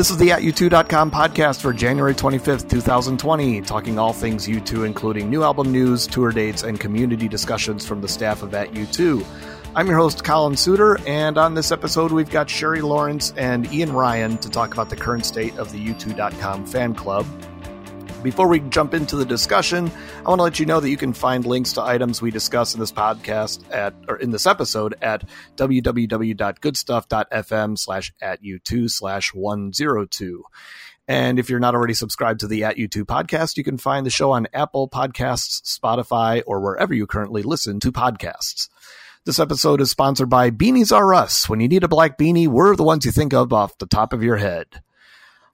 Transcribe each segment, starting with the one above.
This is the at u2.com podcast for January 25th, 2020, talking all things U2, including new album news, tour dates, and community discussions from the staff of at U2. I'm your host, Collin Suter, and on this episode, we've got Sherry Lawrence and Ian Ryan to talk about the current state of the U2.com fan club. Before we jump into the discussion, I want to let you know that you can find links to items we discuss in this podcast at or in this episode at www.goodstuff.fm slash at u2 slash 102. And if you're not already subscribed to the At U2 podcast, you can find the show on Apple Podcasts, Spotify, or wherever you currently listen to podcasts. This episode is sponsored by Beanies R Us. When you need a black beanie, we're the ones you think of off the top of your head.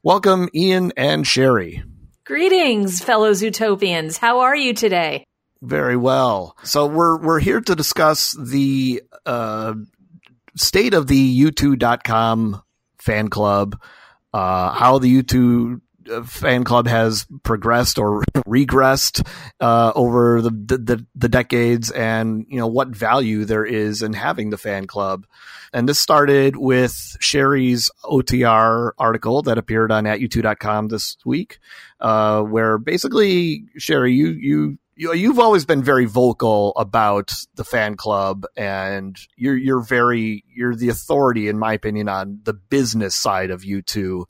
Welcome, Ian and Sherry. Greetings, fellow Zootopians. How are you today? Very well. So we're we're here to discuss the uh, state of the U2.com fan club, uh, how the U2 uh, fan club has progressed or regressed uh, over the, the the decades, and you know what value there is in having the fan club. And this started with Sherry's OTR article that appeared on at u2.com this week, uh, where basically, Sherry, you, you, you, you've always been very vocal about the fan club and you're, you're very, you're the authority, in my opinion, on the business side of U2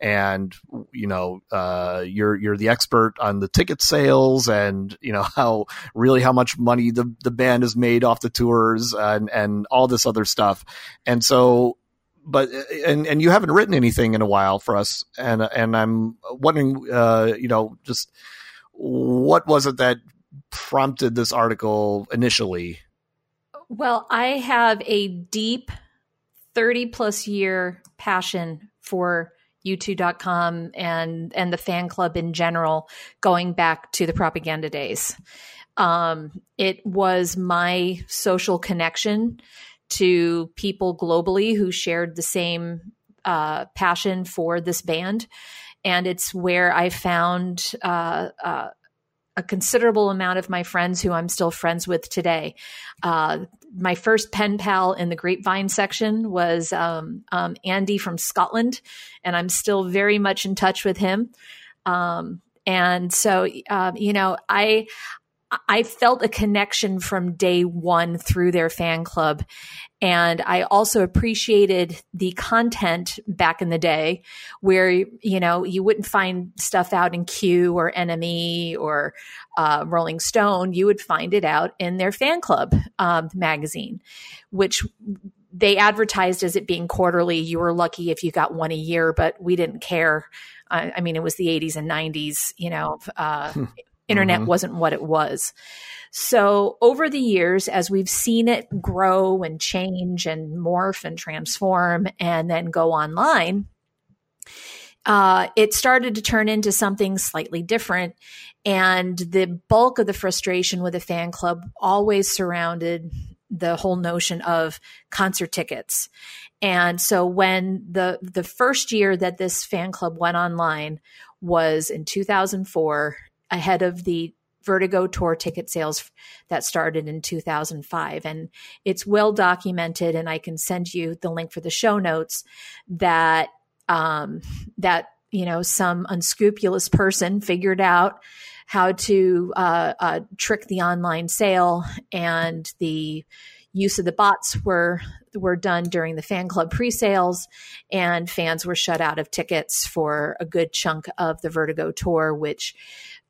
and you know uh, you're you're the expert on the ticket sales and you know how really how much money the the band has made off the tours and and all this other stuff. And so but and and you haven't written anything in a while for us and and I'm wondering uh, you know just what was it that prompted this article initially? Well I have a deep 30 plus year passion for u2.com and and the fan club in general going back to the propaganda days. Um, it was my social connection to people globally who shared the same uh, passion for this band and it's where i found uh, uh, a considerable amount of my friends who I'm still friends with today. Uh, my first pen pal in the grapevine section was um, um, Andy from Scotland, and I'm still very much in touch with him. Um, and so, uh, you know, I I felt a connection from day one through their fan club. And I also appreciated the content back in the day where, you know, you wouldn't find stuff out in Q or NME or uh, Rolling Stone. You would find it out in their fan club um, magazine, which they advertised as it being quarterly. You were lucky if you got one a year, but we didn't care. I, I mean, it was the 80s and 90s, you know. Uh, hmm internet mm-hmm. wasn't what it was. So over the years, as we've seen it grow and change and morph and transform and then go online, uh, it started to turn into something slightly different. And the bulk of the frustration with the fan club always surrounded the whole notion of concert tickets. And so when the the first year that this fan club went online was in 2004 ahead of the Vertigo tour ticket sales that started in 2005. And it's well documented, and I can send you the link for the show notes that um, that you know some unscrupulous person figured out how to uh, uh, trick the online sale and the use of the bots were were done during the fan club pre-sales and fans were shut out of tickets for a good chunk of the vertigo tour which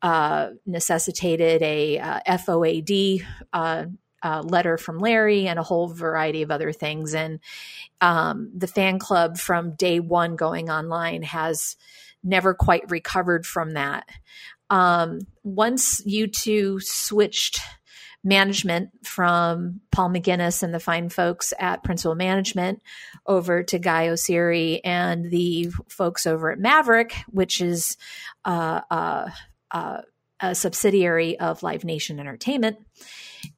uh, necessitated a uh, FOAD uh, uh, letter from Larry and a whole variety of other things. And um, the fan club from day one going online has never quite recovered from that. Um, once U2 switched management from Paul McGuinness and the fine folks at Principal Management over to Guy Oseary and the folks over at Maverick, which is uh, uh, uh, a subsidiary of Live Nation Entertainment,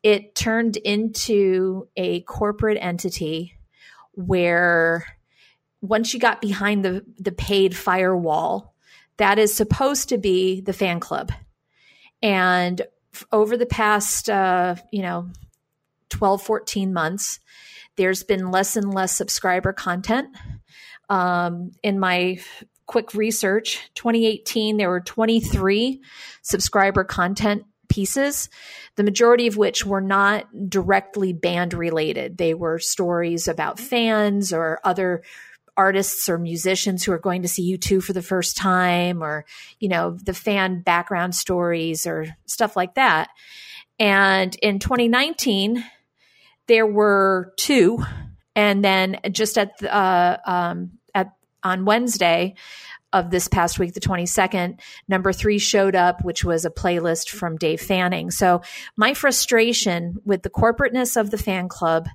it turned into a corporate entity where once you got behind the, the paid firewall, that is supposed to be the fan club. And over the past, uh, you know, 12, 14 months, there's been less and less subscriber content. Um, in my quick research. 2018 there were 23 subscriber content pieces the majority of which were not directly band related. They were stories about fans or other artists or musicians who are going to see U2 for the first time or you know the fan background stories or stuff like that. And in 2019 there were two. And then just at the, uh, um, on Wednesday of this past week, the 22nd, number three showed up, which was a playlist from Dave Fanning. So my frustration with the corporateness of the fan club,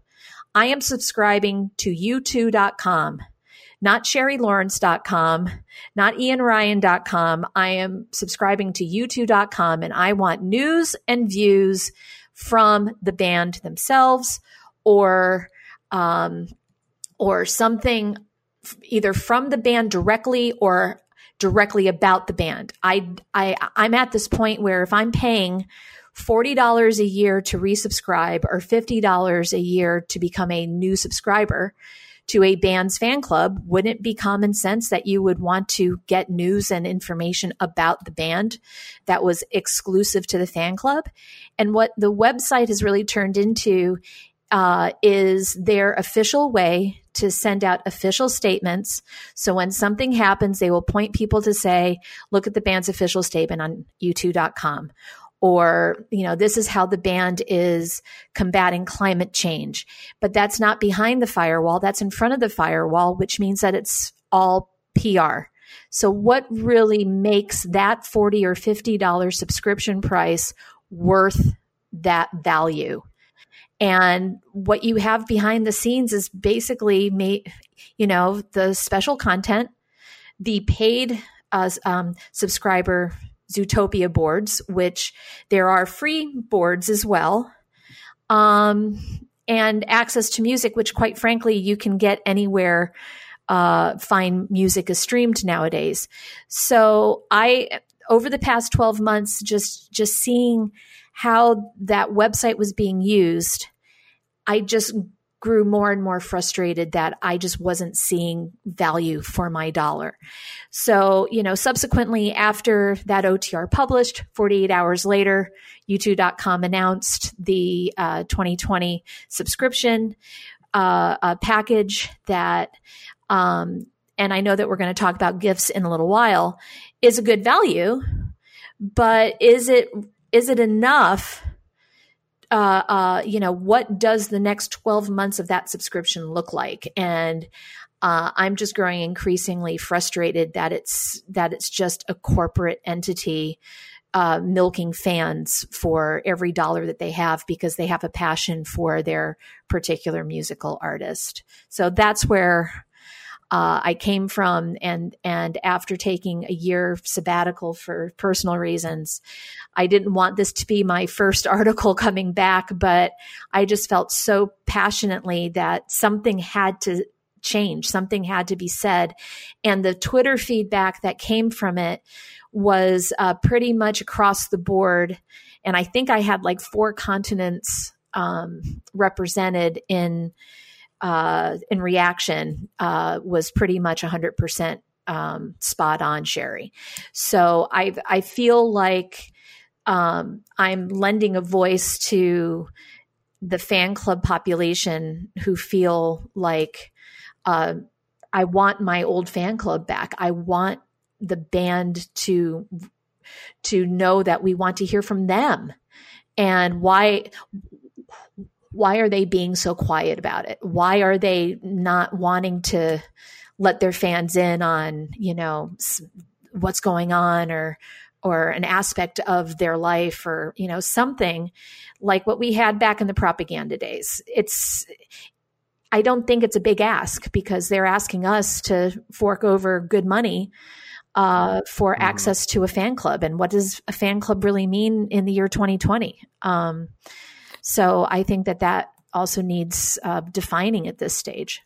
I am subscribing to u2.com, not sherrylawrence.com, not ianryan.com. I am subscribing to u2.com and I want news and views from the band themselves or um, or something either from the band directly or directly about the band. I, I, I'm at this point where if I'm paying $40 a year to resubscribe or $50 a year to become a new subscriber to a band's fan club, wouldn't it be common sense that you would want to get news and information about the band that was exclusive to the fan club? And what the website has really turned into uh, is their official way to send out official statements. So when something happens, they will point people to say, look at the band's official statement on u2.com. Or, you know, this is how the band is combating climate change. But that's not behind the firewall. That's in front of the firewall, which means that it's all PR. So what really makes that 40 or $50 subscription price worth that value? And what you have behind the scenes is basically, you know, the special content, the paid uh, um, subscriber Zootopia boards, which there are free boards as well, um, and access to music, which quite frankly you can get anywhere. Uh, fine music is streamed nowadays. So I, over the past twelve months, just just seeing how that website was being used, I just grew more and more frustrated that I just wasn't seeing value for my dollar. So, you know, subsequently after that OTR published, 48 hours later, u2.com announced the uh, 2020 subscription uh, package that, um, and I know that we're going to talk about gifts in a little while, is a good value, but is it is it enough? Uh, uh, you know, what does the next 12 months of that subscription look like? And uh, I'm just growing increasingly frustrated that it's that it's just a corporate entity uh, milking fans for every dollar that they have because they have a passion for their particular musical artist. So that's where uh, I came from, and and after taking a year sabbatical for personal reasons, I didn't want this to be my first article coming back, but I just felt so passionately that something had to change, something had to be said, and the Twitter feedback that came from it was uh, pretty much across the board, and I think I had like four continents um, represented in uh, in reaction uh, was pretty much 100% um, spot on, Sherry. So I I feel like um, I'm lending a voice to the fan club population who feel like uh, I want my old fan club back. I want the band to to know that we want to hear from them and why why are they being so quiet about it? Why are they not wanting to let their fans in on, you know, what's going on or or an aspect of their life or, you know, something like what we had back in the propaganda days. It's I don't think it's a big ask because they're asking us to fork over good money uh, for mm-hmm. access to a fan club. And what does a fan club really mean in the year 2020? Um, so I think that that also needs uh, defining at this stage.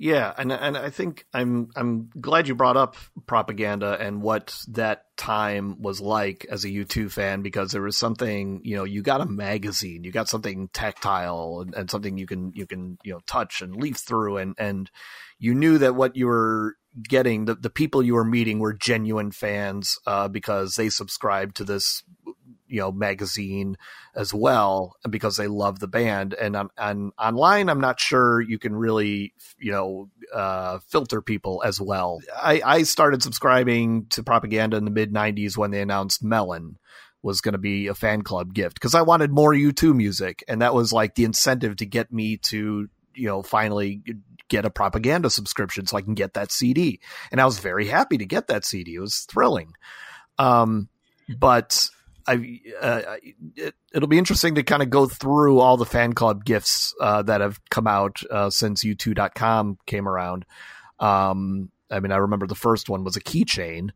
Yeah, and and I think I'm I'm glad you brought up propaganda and what that time was like as a U2 fan because there was something, you know, you got a magazine, you got something tactile and, and something you can you can, you know, touch and leaf through and and you knew that what you were getting the, the people you were meeting were genuine fans uh, because they subscribed to this you know magazine as well because they love the band. And on, on online i'm not sure you can really you know uh, filter people as well. I, I started subscribing to propaganda in the mid 90s when they announced melon was going to be a fan club gift because i wanted more u2 music. And that was like the incentive to get me to you know finally get a propaganda subscription so i can get that cd and i was very happy to get that cd it was thrilling. Um but I uh, it, will be interesting to kind of go through all the fan club gifts uh, that have come out uh, since U2.com came around. Um, I mean, I remember the first one was a keychain,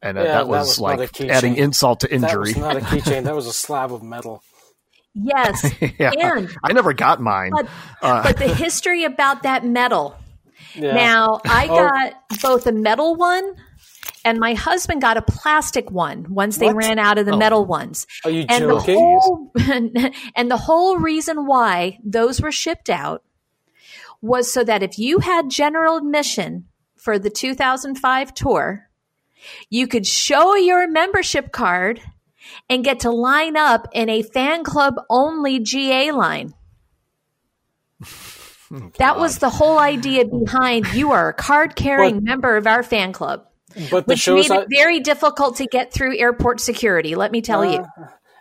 and uh, yeah, that, was that, was like adding insult to injury. That was not a keychain; that was a slab of metal. Yes, yeah, and I never got mine. But, uh, but the history about that metal. Yeah. Now, I oh. got oh. both a metal one and my husband got a plastic one once they what? ran out of the oh. metal ones. Are you and joking? The whole, and the whole reason why those were shipped out was so that if you had general admission for the 2005 tour, you could show your membership card and get to line up in a fan club only GA line. Oh, that was the whole idea behind you are a card carrying member of our fan club. But which made I, it very difficult to get through airport security. Let me tell uh, you.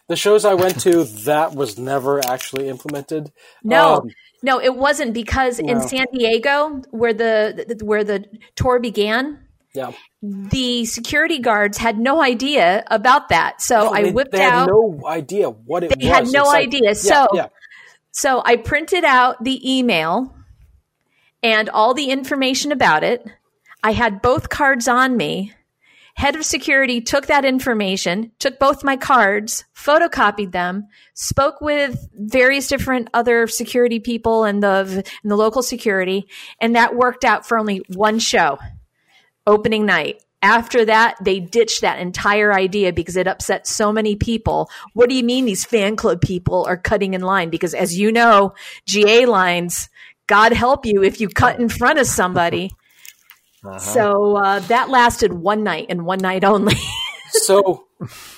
The shows I went to, that was never actually implemented. No, um, no, it wasn't because no. in San Diego, where the where the tour began, yeah. The security guards had no idea about that. So no, I whipped they out. no idea what it they was. They had no it's idea. Like, so, yeah, yeah. so I printed out the email and all the information about it. I had both cards on me. Head of security took that information, took both my cards, photocopied them, spoke with various different other security people and the and the local security, and that worked out for only one show, opening night. After that, they ditched that entire idea because it upset so many people. What do you mean these fan club people are cutting in line? Because as you know, GA lines, God help you if you cut in front of somebody. Uh-huh. So uh, that lasted one night and one night only. so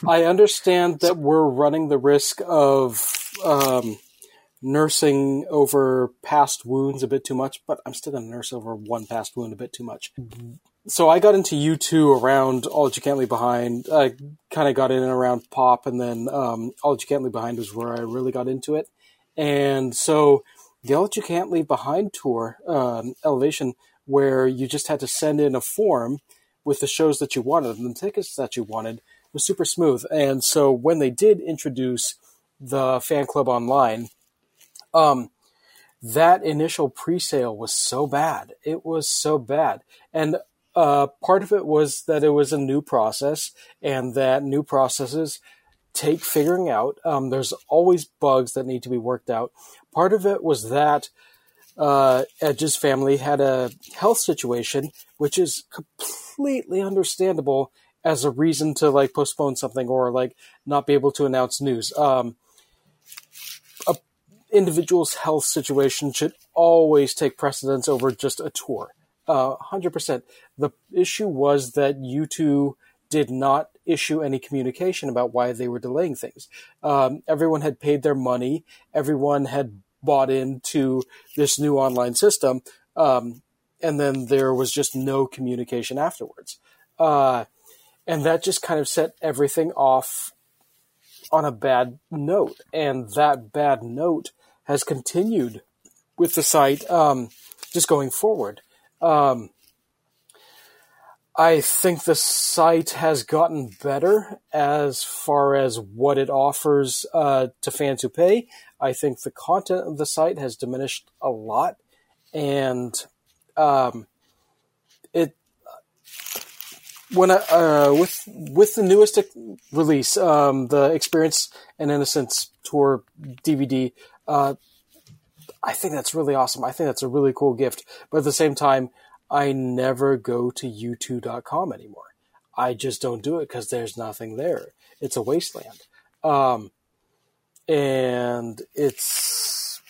I understand that we're running the risk of um, nursing over past wounds a bit too much, but I'm still going to nurse over one past wound a bit too much. So I got into U2 around All You Can't Leave Behind. I kind of got in and around Pop, and then um, All You Can't Leave Behind was where I really got into it. And so the All You Can't Leave Behind tour, um, Elevation, where you just had to send in a form with the shows that you wanted and the tickets that you wanted It was super smooth. And so when they did introduce the fan club online, um, that initial pre-sale was so bad. It was so bad. And uh, part of it was that it was a new process and that new processes take figuring out. Um, there's always bugs that need to be worked out. Part of it was that uh, Edge's family had a health situation, which is completely understandable as a reason to like postpone something or like not be able to announce news. Um, a individual's health situation should always take precedence over just a tour. Uh, 100%. The issue was that U2 did not issue any communication about why they were delaying things. Um, everyone had paid their money. Everyone had bought into this new online system. Um, and then there was just no communication afterwards. Uh, and that just kind of set everything off on a bad note. And that bad note has continued with the site um, just going forward. Um, I think the site has gotten better as far as what it offers uh, to fans who pay. I think the content of the site has diminished a lot, and um, it when I, uh, with with the newest release, um, the Experience and Innocence tour DVD. Uh, I think that's really awesome. I think that's a really cool gift. But at the same time, I never go to u2.com anymore. I just don't do it because there's nothing there. It's a wasteland. Um, and it's,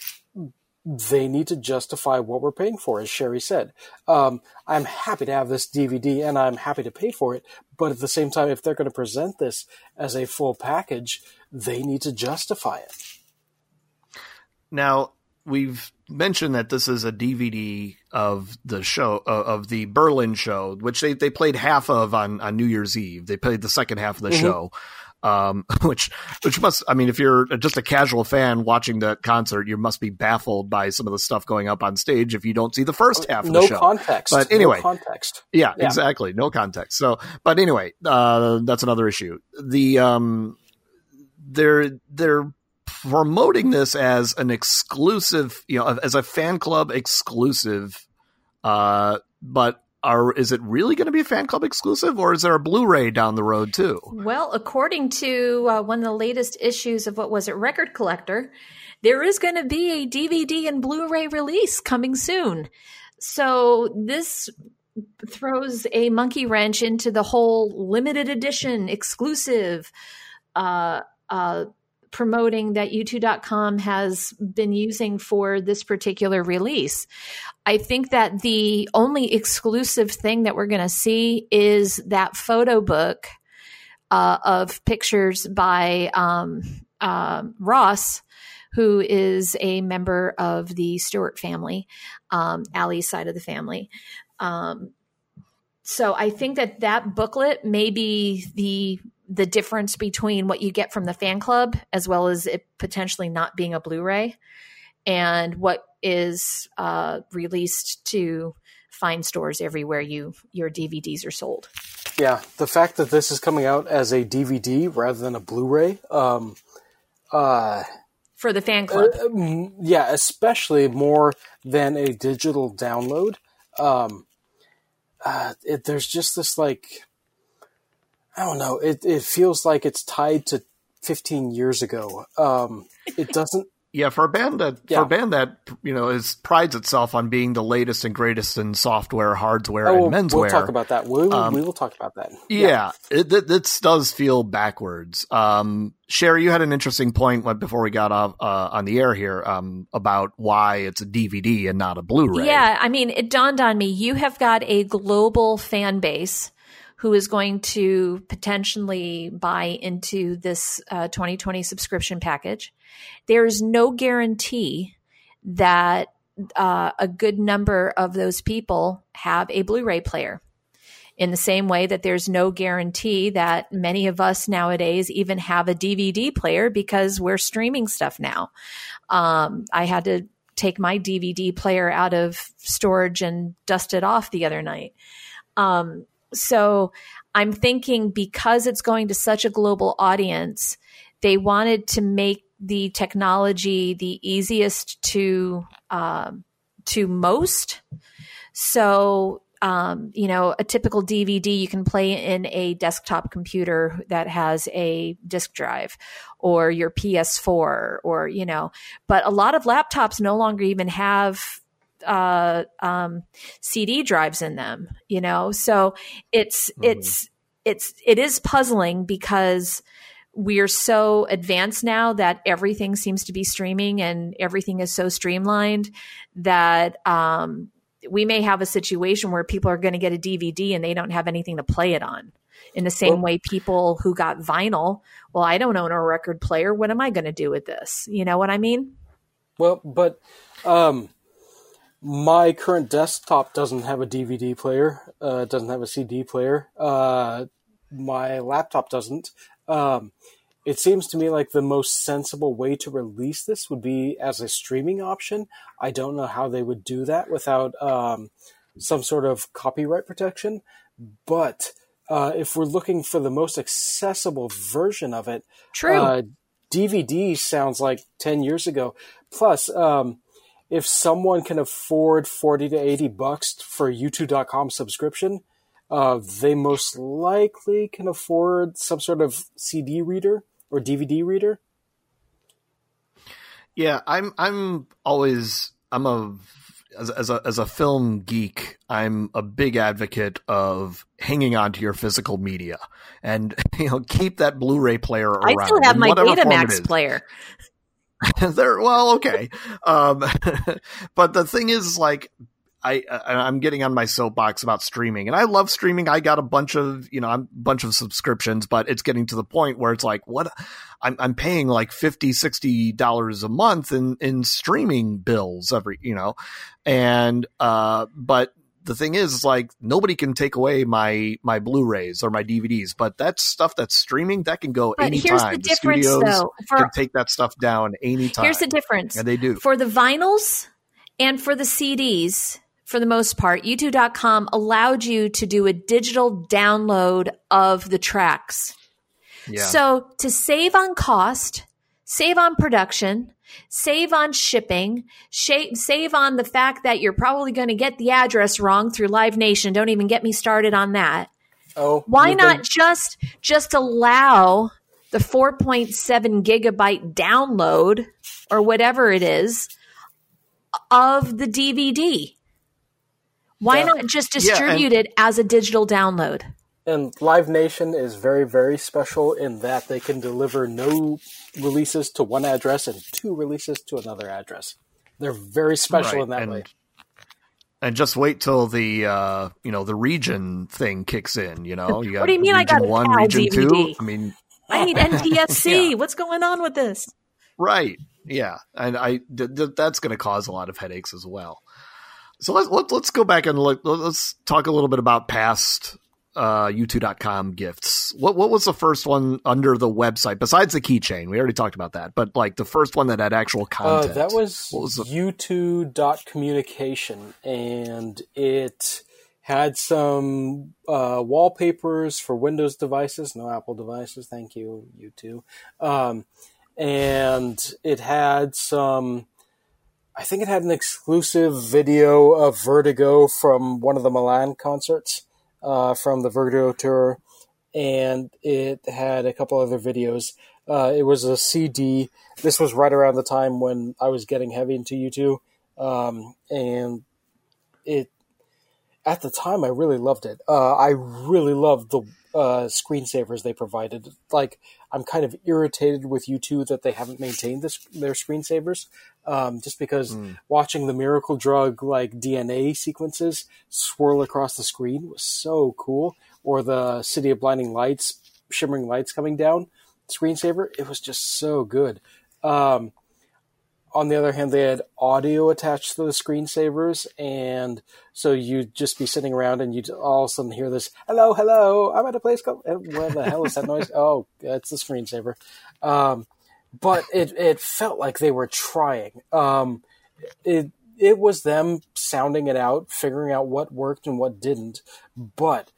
they need to justify what we're paying for, as Sherry said. Um, I'm happy to have this DVD and I'm happy to pay for it. But at the same time, if they're going to present this as a full package, they need to justify it. Now, we've mentioned that this is a DVD of the show uh, of the Berlin show, which they, they played half of on, on New Year's Eve. They played the second half of the mm-hmm. show. Um, which, which must, I mean, if you're just a casual fan watching the concert, you must be baffled by some of the stuff going up on stage if you don't see the first half of no the show. context. But anyway, no context. Yeah, yeah, exactly. No context. So, but anyway, uh, that's another issue. The, um, they're, they're promoting this as an exclusive, you know, as a fan club exclusive. Uh, but are is it really going to be a fan club exclusive, or is there a Blu-ray down the road too? Well, according to uh, one of the latest issues of what was it, Record Collector, there is going to be a DVD and Blu-ray release coming soon. So this throws a monkey wrench into the whole limited edition exclusive uh, uh, promoting that u2.com has been using for this particular release. I think that the only exclusive thing that we're going to see is that photo book uh, of pictures by um, uh, Ross, who is a member of the Stewart family, um, Ali's side of the family. Um, so I think that that booklet may be the the difference between what you get from the fan club as well as it potentially not being a blu-ray and what is uh, released to fine stores everywhere you your dvds are sold. Yeah. The fact that this is coming out as a dvd rather than a blu-ray um, uh, for the fan club. Uh, mm, yeah especially more than a digital download. Um, uh, it, there's just this like I don't know. It it feels like it's tied to 15 years ago. Um, it doesn't. yeah, for a band that yeah. for a band that you know is prides itself on being the latest and greatest in software, hardware, oh, and menswear. We'll talk about that. We, um, we will talk about that. Yeah, yeah it, it, it, does feel backwards. Um, Sherry, you had an interesting point before we got off uh, on the air here um, about why it's a DVD and not a Blu-ray. Yeah, I mean, it dawned on me. You have got a global fan base who is going to potentially buy into this uh, 2020 subscription package. There's no guarantee that uh, a good number of those people have a Blu ray player. In the same way that there's no guarantee that many of us nowadays even have a DVD player because we're streaming stuff now. Um, I had to take my DVD player out of storage and dust it off the other night. Um, so I'm thinking because it's going to such a global audience, they wanted to make the technology the easiest to um, to most. So um, you know, a typical DVD you can play in a desktop computer that has a disk drive or your PS4 or, you know, but a lot of laptops no longer even have uh, um, CD drives in them, you know? So it's, mm-hmm. it's, it's, it is puzzling because we're so advanced now that everything seems to be streaming and everything is so streamlined that, um, we may have a situation where people are going to get a DVD and they don't have anything to play it on. In the same well, way, people who got vinyl, well, I don't own a record player. What am I going to do with this? You know what I mean? Well, but um, my current desktop doesn't have a DVD player. Uh, it doesn't have a CD player. Uh, my laptop doesn't. Um, it seems to me like the most sensible way to release this would be as a streaming option. I don't know how they would do that without um, some sort of copyright protection. But uh, if we're looking for the most accessible version of it, true. Uh, DVD sounds like ten years ago. Plus, um, if someone can afford 40 to 80 bucks for u2.com subscription, uh, they most likely can afford some sort of CD reader or DVD reader. Yeah, I'm I'm always I'm a as, as a as a film geek, I'm a big advocate of hanging on to your physical media and you know keep that Blu-ray player around. I still have my whatever form Betamax player. there well okay. Um but the thing is like I, I i'm getting on my soapbox about streaming and i love streaming. I got a bunch of you know a bunch of subscriptions but it's getting to the point where it's like what i'm, I'm paying like 50 60 dollars a month in in streaming bills every you know? And uh but the thing is, like nobody can take away my my Blu-rays or my DVDs, but that's stuff that's streaming that can go But anytime. here's the difference, studios though. can For take that stuff down anytime. here's the difference. and they do. For the vinyls and for the CDs, for the most part, U2.com allowed you to do a digital download of the tracks. Yeah. So to save on cost, save on production, save on shipping, save on the fact that you're probably going to get the address wrong through Live Nation. Don't even get me started on that. Oh, Why not been- just just allow the 4.7 gigabyte download or whatever it is of the DVD? Why Yeah. not just Yeah, and- distribute it as a digital download? And Live Nation is very, very special in that they can deliver no releases to one address and two releases to another address. They're very special Right, in that and- way. and just wait till the uh, you know the region thing kicks in. You know, you got What do you mean I got one, PAL region two. I mean, I need NTSC. Yeah. What's going on with this? right? Yeah, and I th- th- that's going to cause a lot of headaches as well. So let's let, let's go back and look. Let's talk a little bit about past uh, U2.com gifts. What what was the first one under the website besides the keychain? We already talked about that, but like the first one that had actual Uh, content. that was, What was the- U2 dot communication, and it had some uh, wallpapers for Windows devices, no Apple devices. Thank you, U2. Um, and it had some. I think it had an exclusive video of Vertigo from one of the Milan concerts uh, from the Vertigo tour, and it had a couple other videos. Uh, it was a CD. This was right around the time when I was getting heavy into U2, um, and it at the time I really loved it. Uh, I really loved the uh, screensavers they provided. Like I'm kind of irritated with U2 that they haven't maintained this, their screensavers, um, just because watching the Miracle Drug like DNA sequences swirl across the screen was so cool, or the City of Blinding Lights, shimmering lights coming down screensaver. It was just so good. Um, on the other hand, they had audio attached to the screensavers, and so you'd just be sitting around and you'd all of a sudden hear this, hello, hello, I'm at a place called, what the hell is that noise? Oh, it's the screensaver. Um, but it, it felt like they were trying. Um, it, it was them sounding it out, figuring out what worked and what didn't, but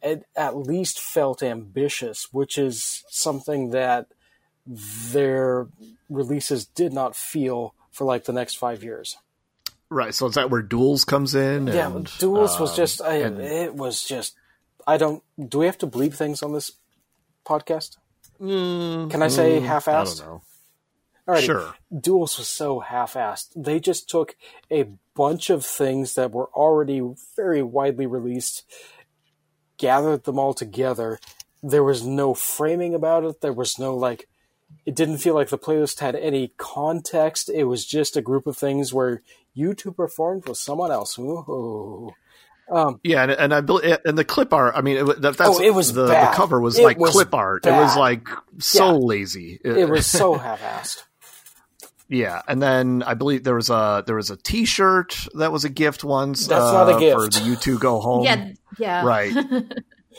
it at least felt ambitious, which is something that their releases did not feel for like the next five years. right. So is that where Duals comes in? Yeah, and, Duals was um, just, I, and- it was just, I don't, do we have to bleep things on this podcast? Can I say Mm, half-assed? I don't know. Alrighty. Sure. Duals was so half-assed. They just took a bunch of things that were already very widely released, gathered them all together. There was no framing about it. There was no like. It didn't feel like the playlist had any context. It was just a group of things where U2 performed with someone else. Ooh. Yeah, and, and I believe, and the clip art. I mean, it, that, that's Oh, it was the, the cover was It like was clip art. It was like so Yeah. lazy. It was so half-assed. yeah, and then I believe there was a there was a T-shirt that was a gift once. That's not a uh, gift. for the U two go home. Yeah, yeah. right.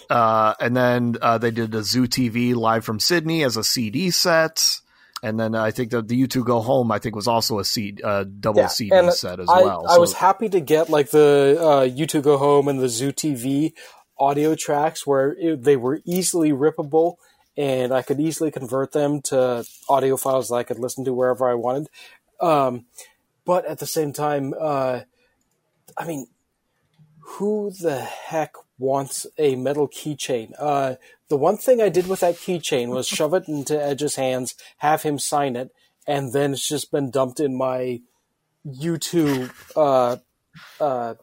uh, and then uh, they did a Zoo TV live from Sydney as a CD set. And then I think that the U two go home. I think was also a C, uh, double Yeah, CD set as I, well. I So- was happy to get like the uh, U2 Go Home and the Zoo TV audio tracks where it, they were easily rippable and I could easily convert them to audio files that I could listen to wherever I wanted. Um, but at the same time, uh, I mean, who the heck wants a metal keychain? Uh, the one thing I did with that keychain was shove it into Edge's hands, have him sign it, and then it's just been dumped in my U2 uh, uh,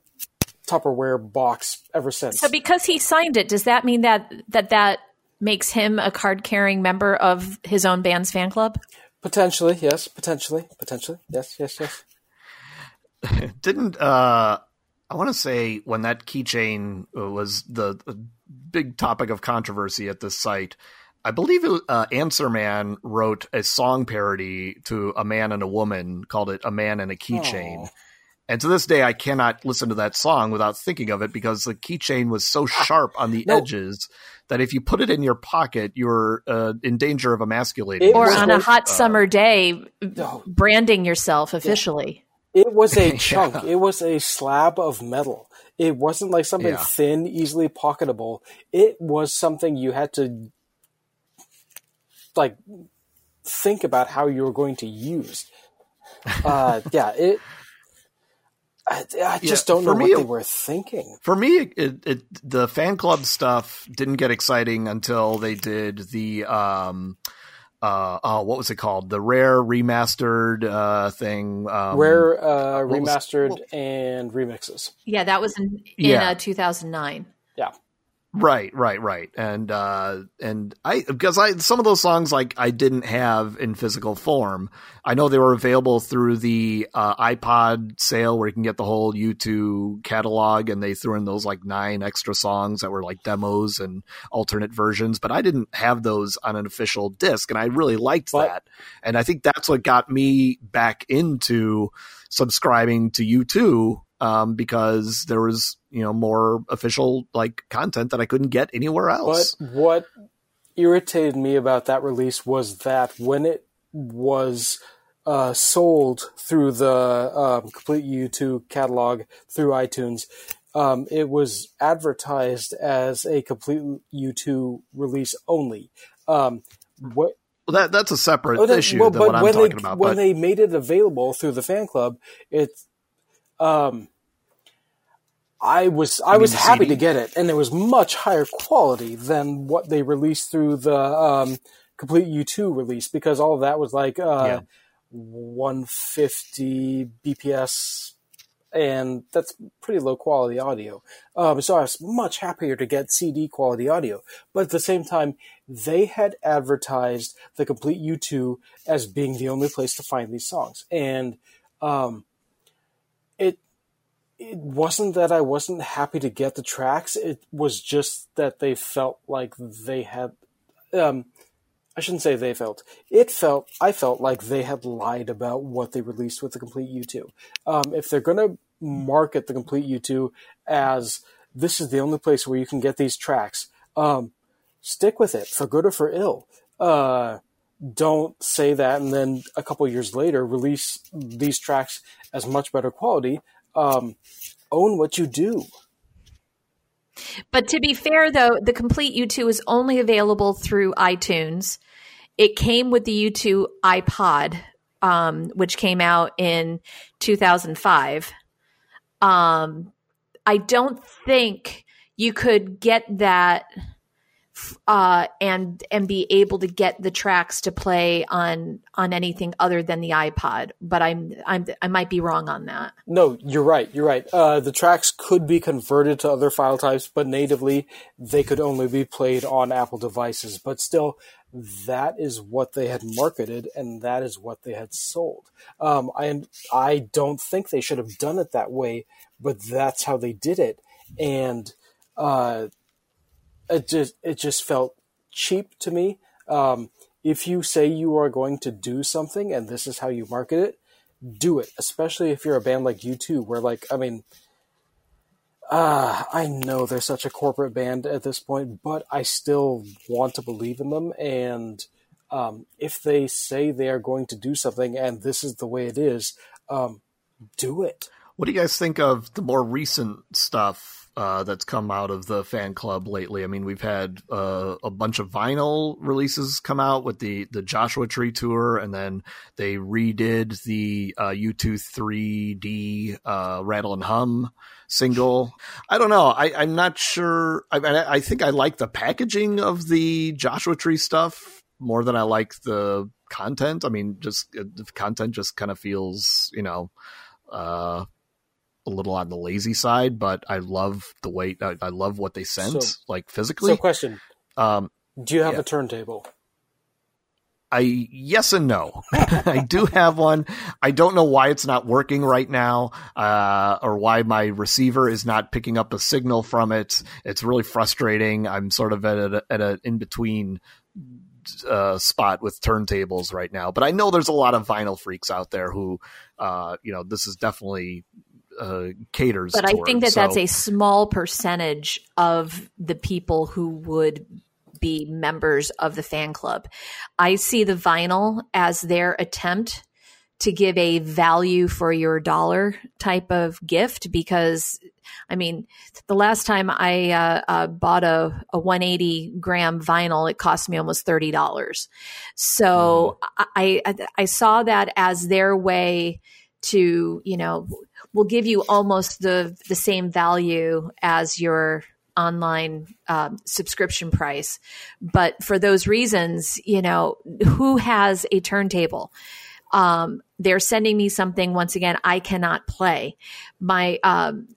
Tupperware box ever since. So because he signed it, does that mean that that that makes him a card carrying member of his own band's fan club? Potentially, yes. Potentially, potentially, yes, yes, yes. Didn't uh, I want to say when that keychain was the, the, big topic of controversy at this site? I believe it, uh, Answer Man wrote a song parody to a man and a woman called it "A Man and a Keychain." And to this day, I cannot listen to that song without thinking of it because the keychain was so sharp on the no. edges that if you put it in your pocket, you're uh, in danger of emasculating. Or on a hot uh, summer day, branding yourself officially. It was a chunk. yeah. It was a slab of metal. It wasn't like something yeah. thin, easily pocketable. It was something you had to like think about how you were going to use. Uh, yeah, it. I, I just yeah, don't know what me, they were thinking. For me, it, it, the fan club stuff didn't get exciting until they did the um, uh, oh, what was it called? The rare remastered uh, thing. Um, rare uh, remastered was, well, and remixes. Yeah, that was in, in yeah. Uh, 2009. Yeah. Right, right, right. And uh and I because I some of those songs like I didn't have in physical form. I know they were available through the uh, iPod sale where you can get the whole U2 catalog and they threw in those like nine extra songs that were like demos and alternate versions, but I didn't have those on an official disc and I really liked but, that. And I think that's what got me back into subscribing to U2 um, because there was you know more official like content that I couldn't get anywhere else. But what irritated me about that release was that when it was uh, sold through the um, complete U2 catalog through iTunes, um, it was advertised as a complete U2 release only. Um, what well, that that's a separate oh, that, issue well, than what I'm talking they, about. When but... they made it available through the fan club, it um, I was I was happy CD? to get it, and it was much higher quality than what they released through the um, complete U2 release because all of that was like uh, yeah. 150 BPS, and that's pretty low quality audio. Um, so I was much happier to get CD quality audio, but at the same time, they had advertised the complete U2 as being the only place to find these songs, and um, it it wasn't that I wasn't happy to get the tracks. It was just that they felt like they had. Um, I shouldn't say they felt. It felt. I felt like they had lied about what they released with the complete U2. Um, if they're going to market the complete U2 as this is the only place where you can get these tracks, um, stick with it for good or for ill. Uh, don't say that and then a couple years later release these tracks as much better quality um, own what you do. But to be fair, though, the complete U2 is only available through iTunes. It came with the U2 iPod, um, which came out in 2005. Um, I don't think you could get that uh, and and be able to get the tracks to play on on anything other than the iPod. But I'm I'm I might be wrong on that. No, you're right. You're right. Uh, the tracks could be converted to other file types, but natively they could only be played on Apple devices. But still, that is what they had marketed, and that is what they had sold. Um, I I don't think they should have done it that way, but that's how they did it, and. Uh, it just it just felt cheap to me. Um, if you say you are going to do something and this is how you market it, do it. Especially if you're a band like U2, where like I mean, uh, I know they're such a corporate band at this point, but I still want to believe in them. And um, if they say they are going to do something and this is the way it is, um, do it. What do you guys think of the more recent stuff uh, that's come out of the fan club lately. I mean, we've had uh, a bunch of vinyl releases come out with the the Joshua Tree tour, and then they redid the uh, U2 3D uh, Rattle and Hum single. I don't know. I, am not sure. I, I think I like the packaging of the Joshua Tree stuff more than I like the content. I mean, just the content just kind of feels, you know, uh, a little on the lazy side, but I love the way I, I love what they sent, so, like physically. So, question: um, Do you have yeah. a turntable? I yes and no. I do have one. I don't know why it's not working right now, uh, or why my receiver is not picking up a signal from it. It's really frustrating. I'm sort of at a, at an in between uh, spot with turntables right now. But I know there's a lot of vinyl freaks out there who, uh, you know, this is definitely uh, caters. But I think that so. that's a small percentage of the people who would be members of the fan club. I see the vinyl as their attempt to give a value for your dollar type of gift because I mean, the last time I uh, uh, bought a, a 180 gram vinyl, it cost me almost $30. So mm. I, I, I saw that as their way to, you know, will give you almost the the same value as your online um, subscription price. But for those reasons, you know, who has a turntable? Um, they're sending me something once again I cannot play. My um,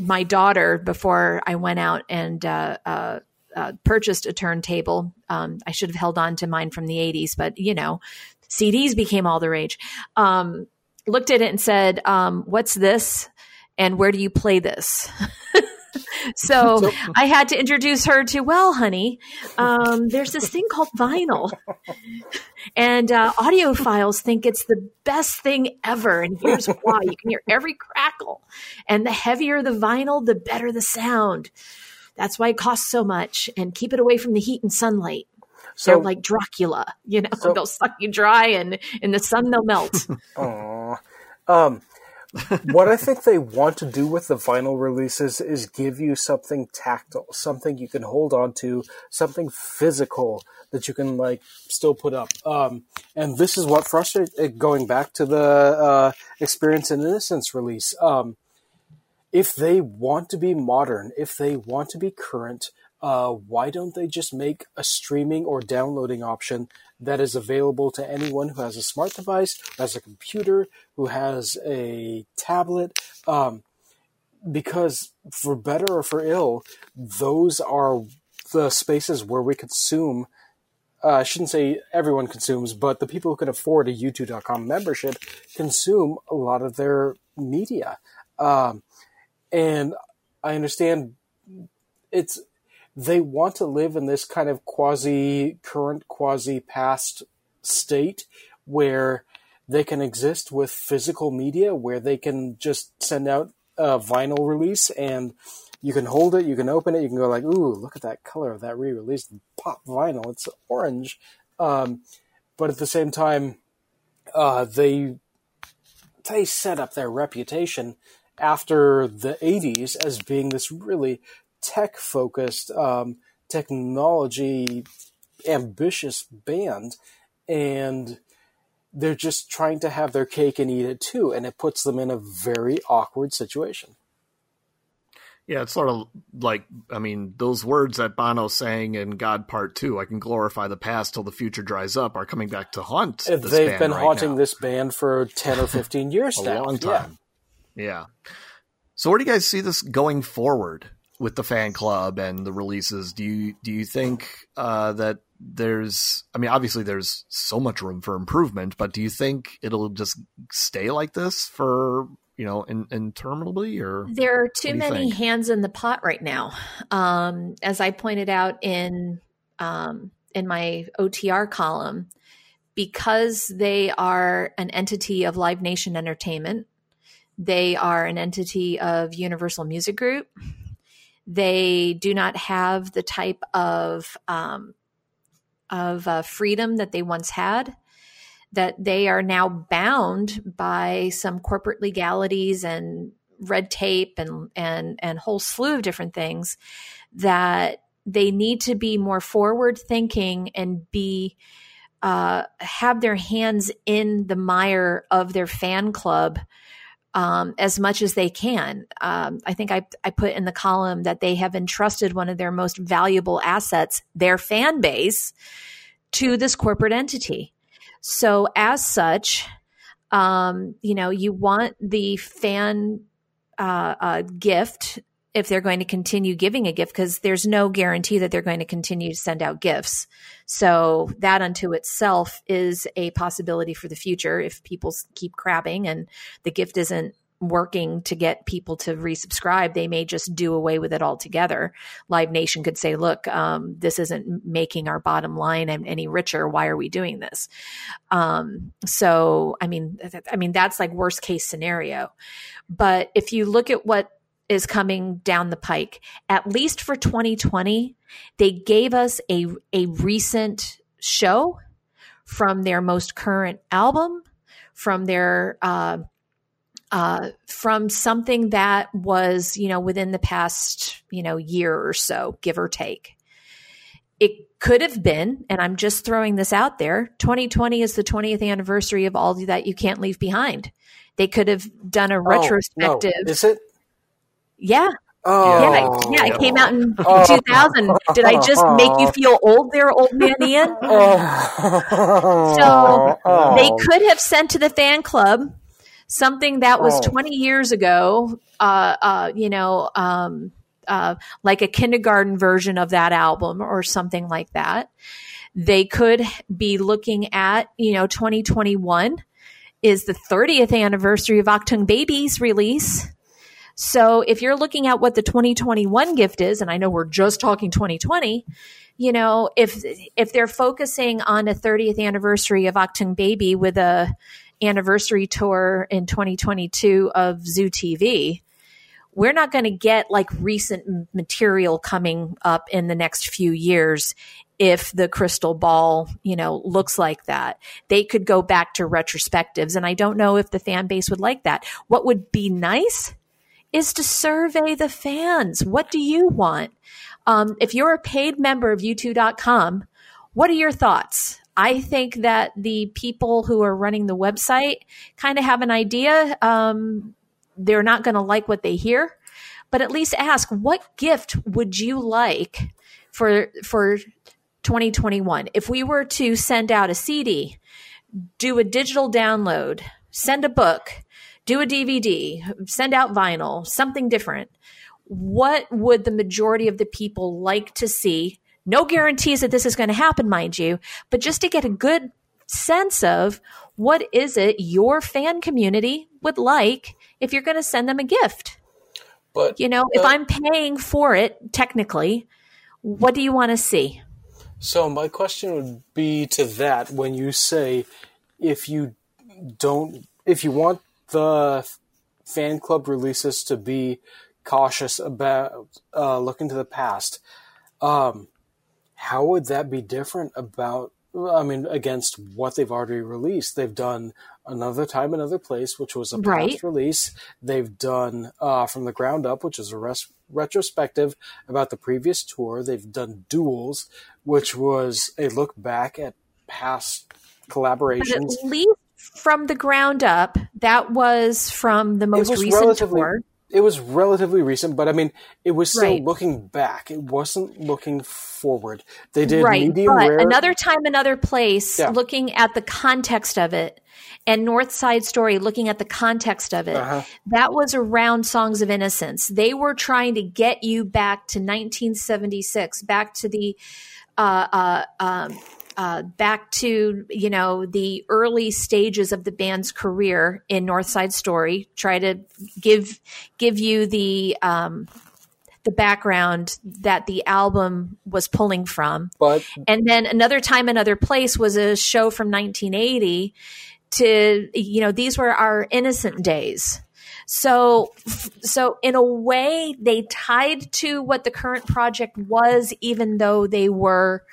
my daughter before I went out and uh, uh, uh, purchased a turntable. Um, I should have held on to mine from the '80s, but you know, CDs became all the rage. Um, looked at it and said, um, "What's this? And where do you play this?" so, I had to introduce her to, well, honey, um, there's this thing called vinyl, and uh, audiophiles think it's the best thing ever. And here's why: you can hear every crackle, and the heavier the vinyl, the better the sound. That's why it costs so much. And keep it away from the heat and sunlight. So, They're like Dracula, you know, so, they'll suck you dry and in the sun they'll melt. Um, what I think they want to do with the vinyl releases is give you something tactile, something you can hold on to, something physical that you can like still put up. Um, and this is what frustrates. Uh, going back to the uh, Experience in Innocence release, um, if they want to be modern, if they want to be current, uh, why don't they just make a streaming or downloading option that is available to anyone who has a smart device, who has a computer, who has a tablet? Um, because for better or for ill, those are the spaces where we consume. Uh, I shouldn't say everyone consumes, but the people who can afford a U2.com membership consume a lot of their media. Um, and I understand it's they want to live in this kind of quasi current, quasi past state where they can exist with physical media, where they can just send out a vinyl release and you can hold it, you can open it, you can go like, ooh, look at that color of that re-released pop vinyl. It's orange. Um, but at the same time, uh, they they set up their reputation after the 80s as being this really tech focused, um, technology ambitious band, and they're just trying to have their cake and eat it too, and it puts them in a very awkward situation. Yeah, it's sort of like I mean, those words that Bono sang in God Part Two, "I can glorify the past till the future dries up," are coming back to haunt. They've been right haunting now. this band for ten or fifteen years a now. long time. Yeah. yeah. So, where do you guys see this going forward? With the fan club and the releases, do you do you think uh, that there's? I mean, obviously there's so much room for improvement, but do you think it'll just stay like this for you know in, interminably? Or there are too many think? hands in the pot right now. Um, as I pointed out in um, in my OTR column, because they are an entity of Live Nation Entertainment. They are an entity of Universal Music Group they do not have the type of um, of uh, freedom that they once had. That they are now bound by some corporate legalities and red tape and and and whole slew of different things that they need to be more forward thinking and be uh, have their hands in the mire of their fan club um, as much as they can. Um, I think I, I put in the column that they have entrusted one of their most valuable assets, their fan base, to this corporate entity. So, as such, um, you know, you want the fan uh, uh, gift if they're going to continue giving a gift because there's no guarantee that they're going to continue to send out gifts. So that unto itself is a possibility for the future if people keep crabbing and the gift isn't working to get people to resubscribe, they may just do away with it altogether. Live Nation could say, look, um, this isn't making our bottom line any richer. Why are we doing this? Um, so, I mean, I mean, that's like worst case scenario. But if you look at what is coming down the pike, at least for 2020, they gave us a, a recent show from their most current album, from their, uh, uh, from something that was, you know, within the past, you know, year or so, give or take. It could have been, and I'm just throwing this out there 2020 is the 20th anniversary of All That You Can't Leave Behind. They could have done a oh, retrospective. No. Is it? Yeah. Oh, yeah, yeah, it came out in oh. 2000. Did I just make you feel old there, old man Ian? Oh. So they could have sent to the fan club something that was oh. 20 years ago, uh, uh, you know, um, uh, like a kindergarten version of that album or something like that. They could be looking at, you know, 2021 is the 30th anniversary of Achtung Baby's release. So if you're looking at what the 2021 gift is, and I know we're just talking 2020, you know, if if they're focusing on a 30th anniversary of Achtung Baby with a anniversary tour in 2022 of Zoo TV, we're not going to get like recent material coming up in the next few years if the crystal ball, you know, looks like that. They could go back to retrospectives and I don't know if the fan base would like that. What would be nice is to survey the fans. What do you want? Um, if you're a paid member of u2.com, what are your thoughts? I think that the people who are running the website kind of have an idea. Um, they're not going to like what they hear, but at least ask what gift would you like for for 2021? If we were to send out a CD, do a digital download, send a book, do a DVD, send out vinyl, something different. What would the majority of the people like to see no guarantees that this is going to happen, mind you, but just to get a good sense of what is it your fan community would like if you're going to send them a gift. But you know, if I'm paying for it technically, what do you want to see? So my question would be to that when you say if you don't if you want the fan club releases to be cautious about uh, looking to the past, um, how would that be different about I mean, against what they've already released. They've done Another Time, Another Place, which was a past right. release. They've done uh, From the Ground Up, which is a res- retrospective about the previous tour. They've done Duals, which was a look back at past collaborations. But at least From the Ground Up, that was from the most recent tour it was relatively recent, but I mean, it was still right. looking back. It wasn't looking forward. They did right, medium rare. Another time, another place, yeah. looking at the context of it, and North Side Story, looking at the context of it. Uh-huh. That was around Songs of Innocence. They were trying to get you back to 1976, back to the uh, uh, um, uh, back to you know the early stages of the band's career in North Side Story. Try to give give you the um, the background that the album was pulling from. But and then another time, another place was a show from 1980. To you know, these were our innocent days. So, so in a way, they tied to what the current project was, even though they were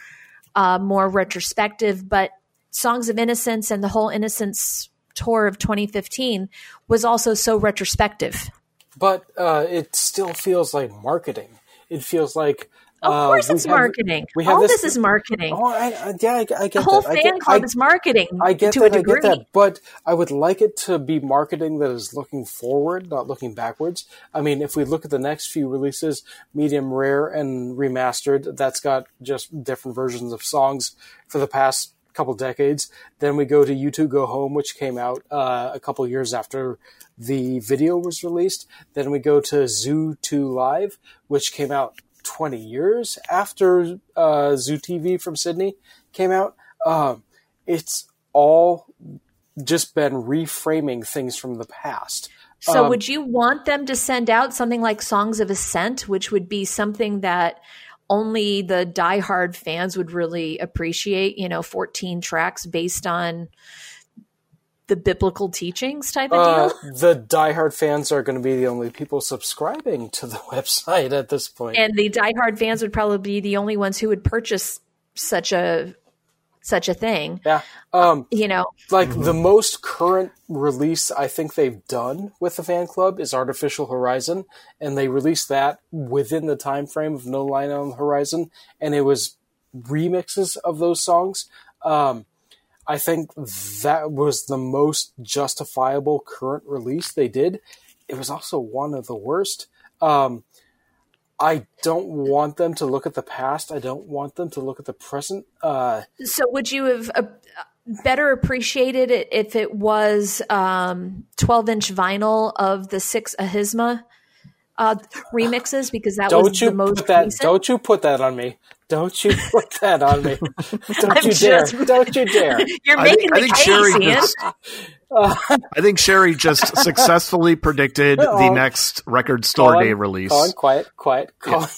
uh, more retrospective, but Songs of Innocence and the whole Innocence tour of 2015 was also so retrospective. But uh, it still feels like marketing. It feels like of uh, course, it's have, marketing. All this, this is marketing. Oh, I, I, yeah, I, I get the whole that. fan get, club is marketing. I get to that. A degree. I get that. But I would like it to be marketing that is looking forward, not looking backwards. I mean, if we look at the next few releases, medium rare and remastered, that's got just different versions of songs for the past couple decades. Then we go to U2 Go Home, which came out uh, a couple years after the video was released. Then we go to Zoo 2 Live, which came out 20 years after uh, Zoo TV from Sydney came out. Um, it's all just been reframing things from the past. So, Um, would you want them to send out something like Songs of Ascent, which would be something that only the diehard fans would really appreciate? You know, 14 tracks based on the biblical teachings type of Uh, deal? the diehard fans are going to be the only people subscribing to the website at this point. And the diehard fans would probably be the only ones who would purchase such a such a thing. yeah. Um, You know, like the most current release I think they've done with the fan club is Artificial Horizon, and they released that within the time frame of No Line on the Horizon, and it was remixes of those songs. Um, I think that was the most justifiable current release they did. It was also one of the worst. Um, I don't want them to look at the past. I don't want them to look at the present. Uh, So would you have uh, better appreciated it if it was um, 12 inch vinyl of the six Ahimsa uh, remixes? Because that don't was you the most put that? recent. Don't you put that on me? Don't you put that on me? Don't I'm you dare! just- Don't you dare! You're I making think, I the think case, Sherry just, I think Sherry just successfully predicted the Oh. next record store Collin, day release. Collin, quiet, quiet. Collin,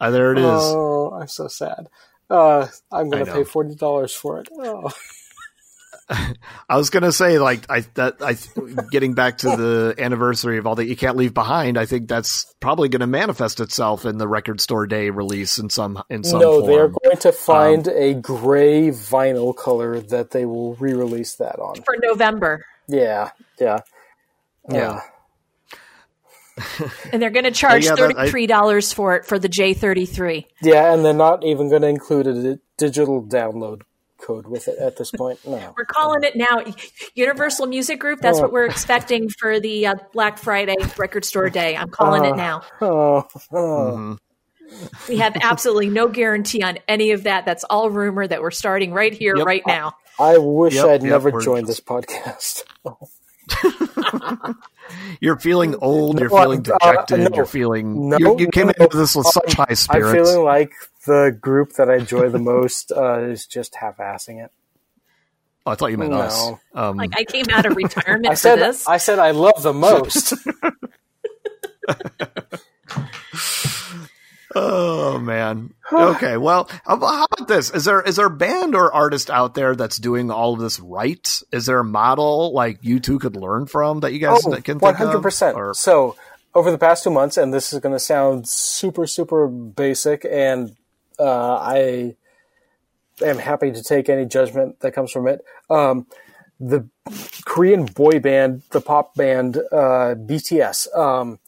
Uh, there it is. Oh, I'm so sad. Uh, I'm going to pay forty dollars for it. Oh. I was gonna say like I that I getting back to the anniversary of all that you can't leave behind. I think that's probably going to manifest itself in the record store day release in some in some No, they are going to find a gray vinyl color that they will re-release that on. for November. Yeah, yeah, Yeah. Uh, And they're going to charge Yeah, $33 for it for the J33. yeah, and they're not even going to include a digital download code with it at this point. No. We're calling it now Universal Music Group. That's Oh. what we're expecting for the uh, Black Friday record store day. I'm calling it Uh. now. Oh, oh. Mhm. We have absolutely no guarantee on any of that. That's all rumor that we're starting right here, Yep. right now. I wish Yep, I'd yep, never joined just- this podcast. You're feeling old. You're No, feeling uh, dejected. no. you're feeling. No, you, you came no, into this with such high spirits. I'm spirits. feeling like the group that I enjoy the most uh, is just half-assing it. oh, I thought you meant No. us. Um, Like I came out of retirement I for said this. I said I love the most. Oh man. Okay. Well, how about this? Is there is there a band or artist out there that's doing all of this right? Is there a model like U2 could learn from that you guys Oh, can think of? hundred percent. So over the past two months, and this is going to sound super, super basic, and uh, I am happy to take any judgment that comes from it. Um, the Korean boy band, the pop band uh, BTS, um,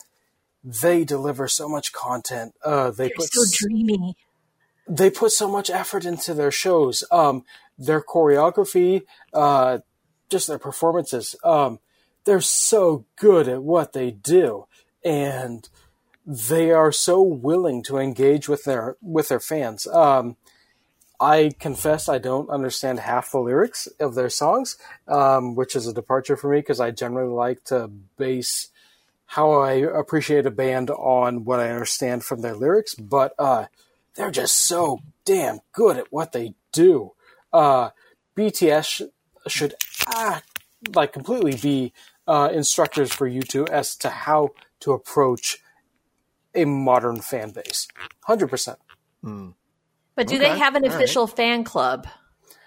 they deliver so much content. Uh, they They're put so dreamy. they put so much effort into their shows. Um, their choreography, uh, just their performances. Um, they're so good at what they do, and they are so willing to engage with their with their fans. Um, I confess I don't understand half the lyrics of their songs, um, which is a departure for me because I generally like to base how I appreciate a band on what I understand from their lyrics. But uh, they're just so damn good at what they do. Uh, BTS sh- should act like completely be uh, instructors for U2 as to how to approach a modern fan base. Hundred percent. But do Okay, they have an all right. official fan club?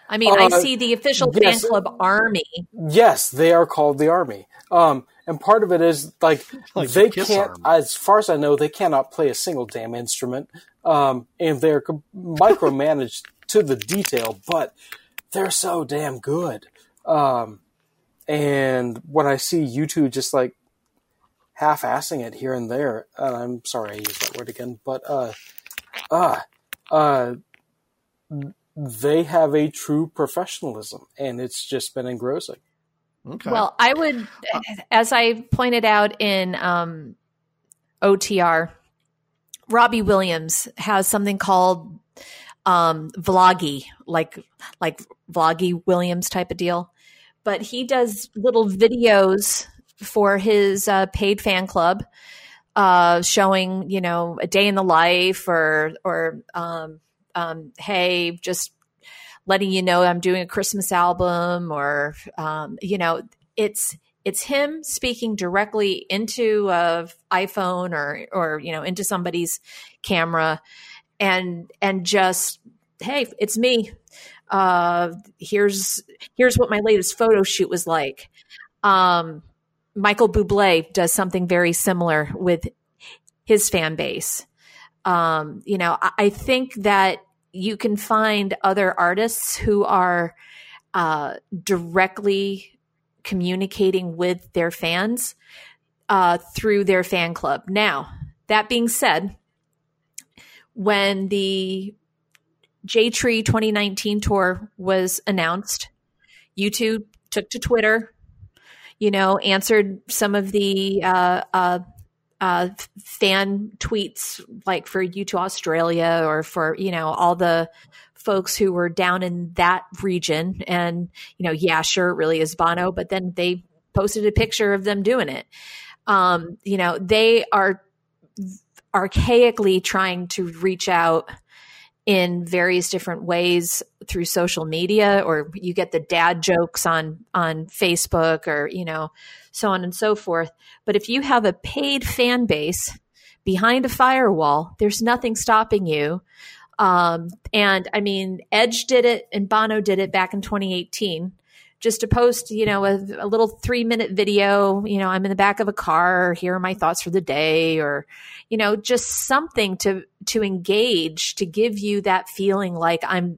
I mean, I Uh, see the official yes. fan club army. Yes, they are called the army. Um, and part of it is like, Like they can't, Army. as far as I know, they cannot play a single damn instrument. Um, and they're micromanaged to the detail, but they're so damn good. Um, and when I see U2 just like half-assing it here and there, and I'm sorry I used that word again, but uh, uh, uh, they have a true professionalism, and it's just been engrossing. Okay. Well, I would, as I pointed out in um, OTR, Robbie Williams has something called um, vloggy, like like vloggy Williams type of deal. But he does little videos for his uh, paid fan club, uh, showing you know a day in the life or or um, um, hey, just letting you know I'm doing a Christmas album or um, you know it's it's him speaking directly into a iPhone or or you know into somebody's camera and and just hey it's me. Uh here's here's what my latest photo shoot was like. Um Michael Bublé does something very similar with his fan base. Um you know I, I think that you can find other artists who are uh directly communicating with their fans uh, through their fan club. Now, that being said, when the J Tree 2019 tour was announced, U2 took to Twitter, you know, answered some of the uh, uh, fan tweets like for you to Australia or for, you know, all the folks who were down in that region. And, you know, yeah, sure, it really is Bono, but then they posted a picture of them doing it. Um, you know, they are archaically trying to reach out in various different ways through social media or you get the dad jokes on on Facebook or you know so on and so forth but if you have a paid fan base behind a firewall there's nothing stopping you um, and I mean, Edge did it and Bono did it back in 2018. Just to post, you know, a, a little three minute video, you know, I'm in the back of a car, here are my thoughts for the day, or, you know, just something to, to engage, to give you that feeling like I'm,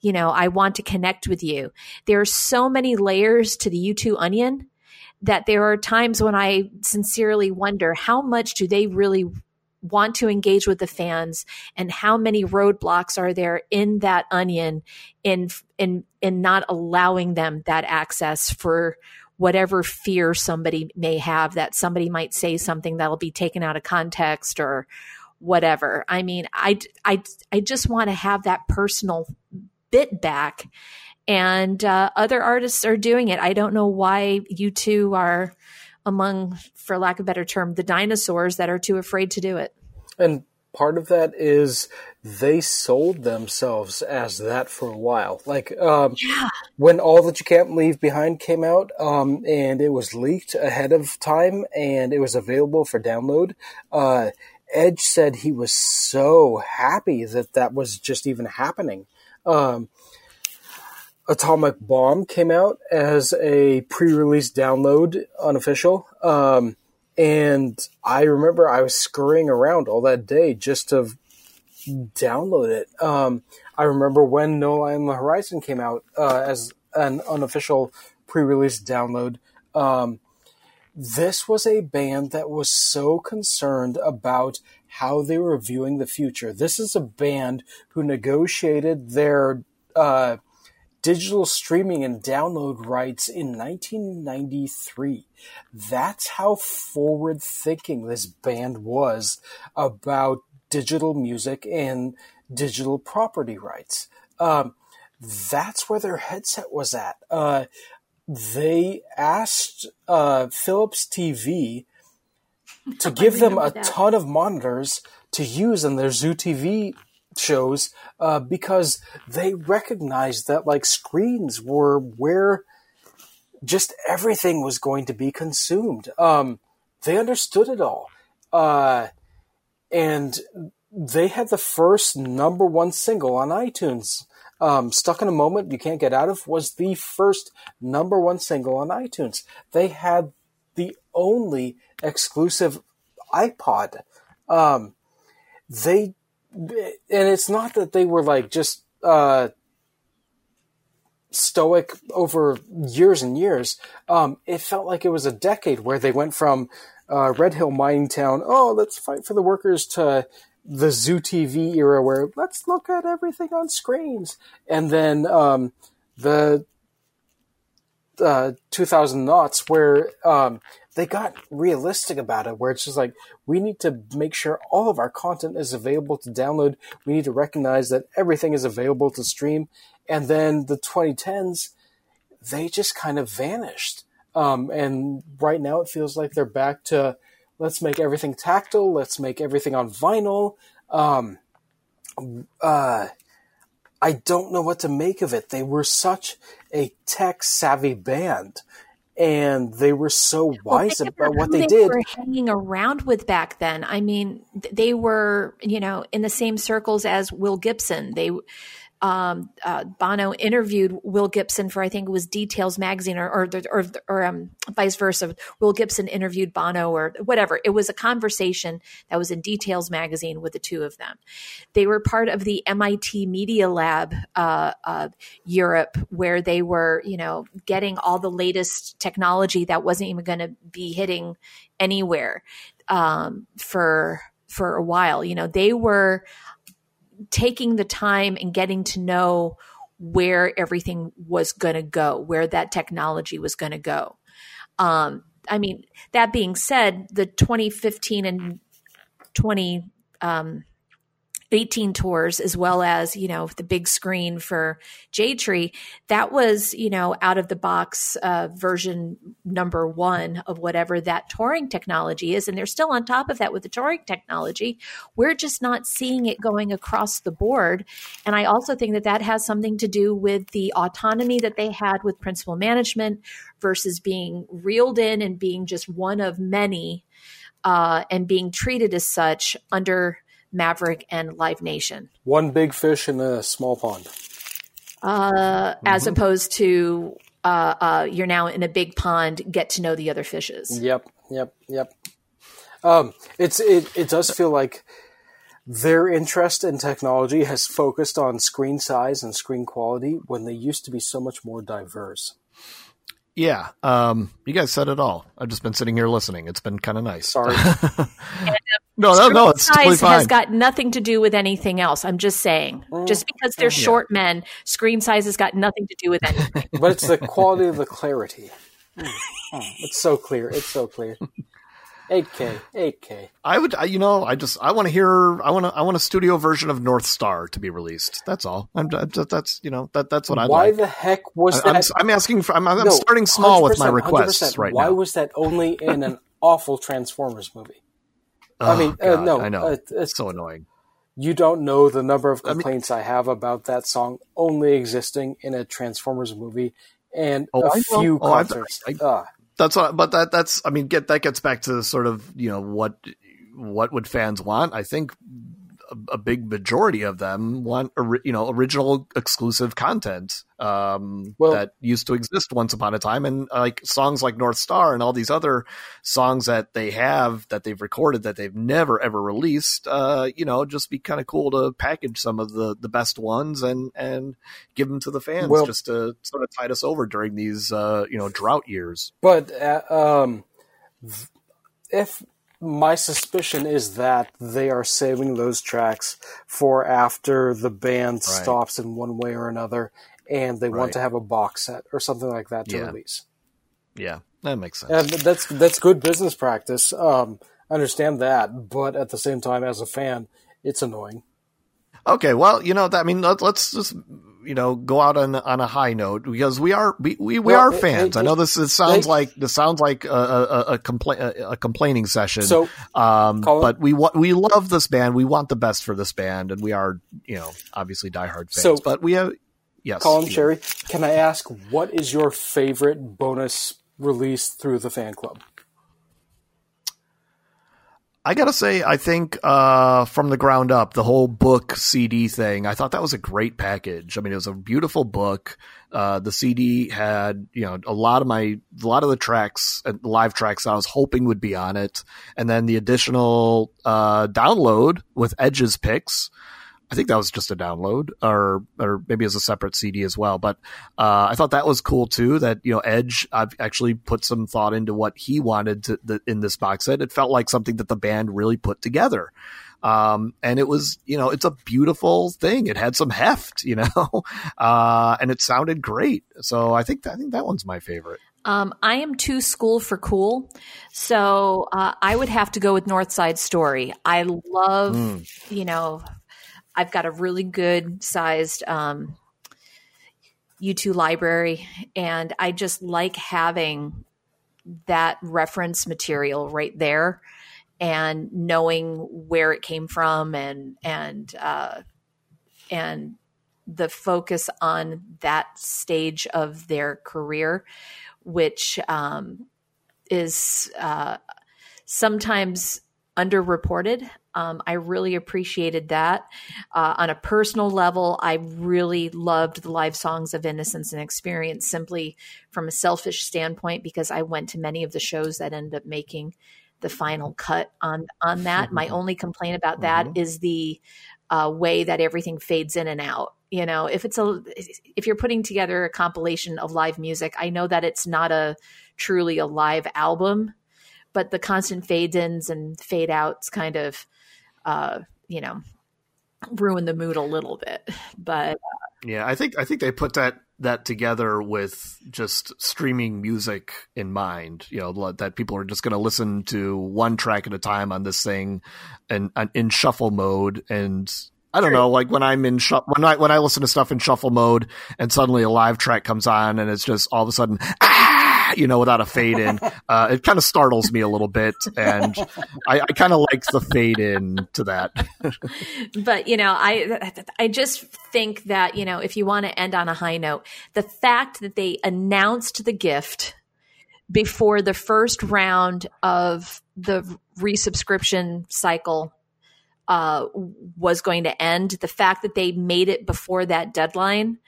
you know, I want to connect with you. There are so many layers to the U2 onion that there are times when I sincerely wonder how much do they really want to engage with the fans and how many roadblocks are there in that onion in in in not allowing them that access for whatever fear somebody may have that somebody might say something that'll be taken out of context or whatever i mean i i, I just want to have that personal bit back and uh, other artists are doing it i don't know why U2 are among, for lack of a better term, the dinosaurs that are too afraid to do it. And part of that is they sold themselves as that for a while. Like um, yeah. when All That You Can't Leave Behind came out, um, and it was leaked ahead of time, and it was available for download. Uh, Edge said he was so happy that that was just even happening. Um, Atomic Bomb came out as a pre-release download, unofficial. Um, and I remember I was scurrying around all that day just to download it. Um, I remember when No Line on the Horizon came out uh, as an unofficial pre-release download. Um, this was a band that was so concerned about how they were viewing the future. This is a band who negotiated their uh, digital streaming and download rights in 1993. That's how forward thinking this band was about digital music and digital property rights. Um, that's where their headset was at. Uh, they asked uh, Philips TV to give them a that. ton of monitors to use in their Zoo TV shows uh, because they recognized that like screens were where just everything was going to be consumed. Um, they understood it all, uh, and they had the first number one single on iTunes. Um, Stuck in a Moment You Can't Get Out of was the first number one single on iTunes. They had the only exclusive iPod. Um, they and it's not that they were like just uh, stoic over years and years. Um, it felt like it was a decade where they went from uh, Red Hill mining town, oh, let's fight for the workers, to the Zoo TV era where let's look at everything on screens, and then um, the uh, 2000 knots where um, they got realistic about it, where it's just like we need to make sure all of our content is available to download. We need to recognize that everything is available to stream. And then the 2010s, they just kind of vanished. Um, and right now, it feels like they're back to let's make everything tactile, let's make everything on vinyl. Um, uh, I don't know what to make of it. They were such a tech savvy band and they were so wise well, about what they, they did. Were hanging around with back then. I mean, they were, you know, in the same circles as Will Gibson. They um, uh, Bono interviewed Will Gibson for I think it was Details magazine or or or, or um, vice versa. Will Gibson interviewed Bono or whatever. It was a conversation that was in Details magazine with the two of them. They were part of the MIT Media Lab uh, uh, Europe, where they were you know getting all the latest technology that wasn't even going to be hitting anywhere um, for for a while. You know they were taking the time and getting to know where everything was going to go, where that technology was going to go. Um, I mean, that being said, the 2015 and 20 um, 18 tours as well as you know the big screen for Jade Tree. That was you know out of the box uh, version number one of whatever that touring technology is. And they're still on top of that with the touring technology. We're just not seeing it going across the board. And I also think that that has something to do with the autonomy that they had with Principle Management versus being reeled in and being just one of many uh, and being treated as such under Maverick, and Live Nation. One big fish in a small pond. Uh, mm-hmm. As opposed to uh, uh, you're now in a big pond, get to know the other fishes. Yep, yep, yep. Um, it's it, it does feel like their interest in technology has focused on screen size and screen quality when they used to be so much more diverse. Yeah, um, you guys said it all. I've just been sitting here listening. It's been kind of nice. Sorry. no, no, no. It's size totally has got nothing to do with anything else. I'm just saying. Mm. Just because they're yeah. short men, screen size has got nothing to do with anything. but it's the quality of the clarity. Mm. It's so clear. It's so clear. 8K, 8K. I would, I, you know, I just, I want to hear, I want to, I want a studio version of North Star to be released. That's all. I'm, that's, you know, that, that's what I. Why like. the heck was I, that? I'm, I'm, asking for, I'm, I'm no, starting small with my requests right Why now. Why was that only in an awful Transformers movie? Oh, I mean, uh, no, I know. Uh, it's so annoying. You don't know the number of complaints I, mean, I have about that song only existing in a Transformers movie and oh, a few concerts. I, I, that's what, but that that's I mean, get that gets back to sort of you know what what would fans want? I think a, a big majority of them want you know original exclusive content um, well, that used to exist once upon a time, and uh, like songs like North Star and all these other songs that they have that they've recorded that they've never ever released. Uh, you know, just be kind of cool to package some of the the best ones and and give them to the fans well, just to sort of tide us over during these uh, you know drought years. But uh, um, if my suspicion is that they are saving those tracks for after the band right. stops in one way or another and they right. want to have a box set or something like that to yeah. release. Yeah, that makes sense. And that's that's good business practice. Um, I understand that, but at the same time, as a fan, it's annoying. Okay, well, you know, that. I mean, let, us just you know go out on on a high note because we are we we, we well, are fans. It, it, I know this is, sounds like this sounds like a a, a, compla- a, a complaining session. So, um, but we want we love this band. We want the best for this band, and we are you know obviously diehard fans. So, but we have yes, Collin Sherry. Can I ask what is your favorite bonus release through the fan club? I gotta say, I think uh, from the ground up, the whole book CD thing, I thought that was a great package. I mean, it was a beautiful book. Uh, the CD had, you know, a lot of my, a lot of the tracks, uh, live tracks I was hoping would be on it, and then the additional uh, download with Edge's picks. I think that was just a download, or or maybe as a separate CD as well. But uh, I thought that was cool too. That you know, Edge I've actually put some thought into what he wanted to the, in this box set. It felt like something that the band really put together. Um, and it was, you know, it's a beautiful thing. It had some heft, you know, uh, and it sounded great. So I think, I think that one's my favorite. Um, I am too school for cool, so uh, I would have to go with North Side Story. I love, mm. you know, I've got a really good sized um, U2 library, and I just like having that reference material right there and knowing where it came from and and uh, and the focus on that stage of their career, which um, is uh, sometimes underreported. Um, I really appreciated that. Uh, on a personal level, I really loved the live songs of Innocence and Experience simply from a selfish standpoint because I went to many of the shows that ended up making the final cut on on that. My only complaint about that mm-hmm. is the uh, way that everything fades in and out. You know, if it's a if you're putting together a compilation of live music, I know that it's not a truly a live album but the constant fade ins and fade outs kind of, uh, you know, ruin the mood a little bit. But uh, yeah, I think I think they put that that together with just streaming music in mind. You know that people are just going to listen to one track at a time on this thing, and, and in shuffle mode and I don't know, like when I'm in sh- when I when I listen to stuff in shuffle mode and suddenly a live track comes on and it's just all of a sudden ah, you know, without a fade in, uh, it kind of startles me a little bit, and I, I kind of like the fade in to that. but you know, I I just think that you know, if you want to end on a high note, the fact that they announced the gift before the first round of the resubscription cycle uh, was going to end. The fact that they made it before that deadline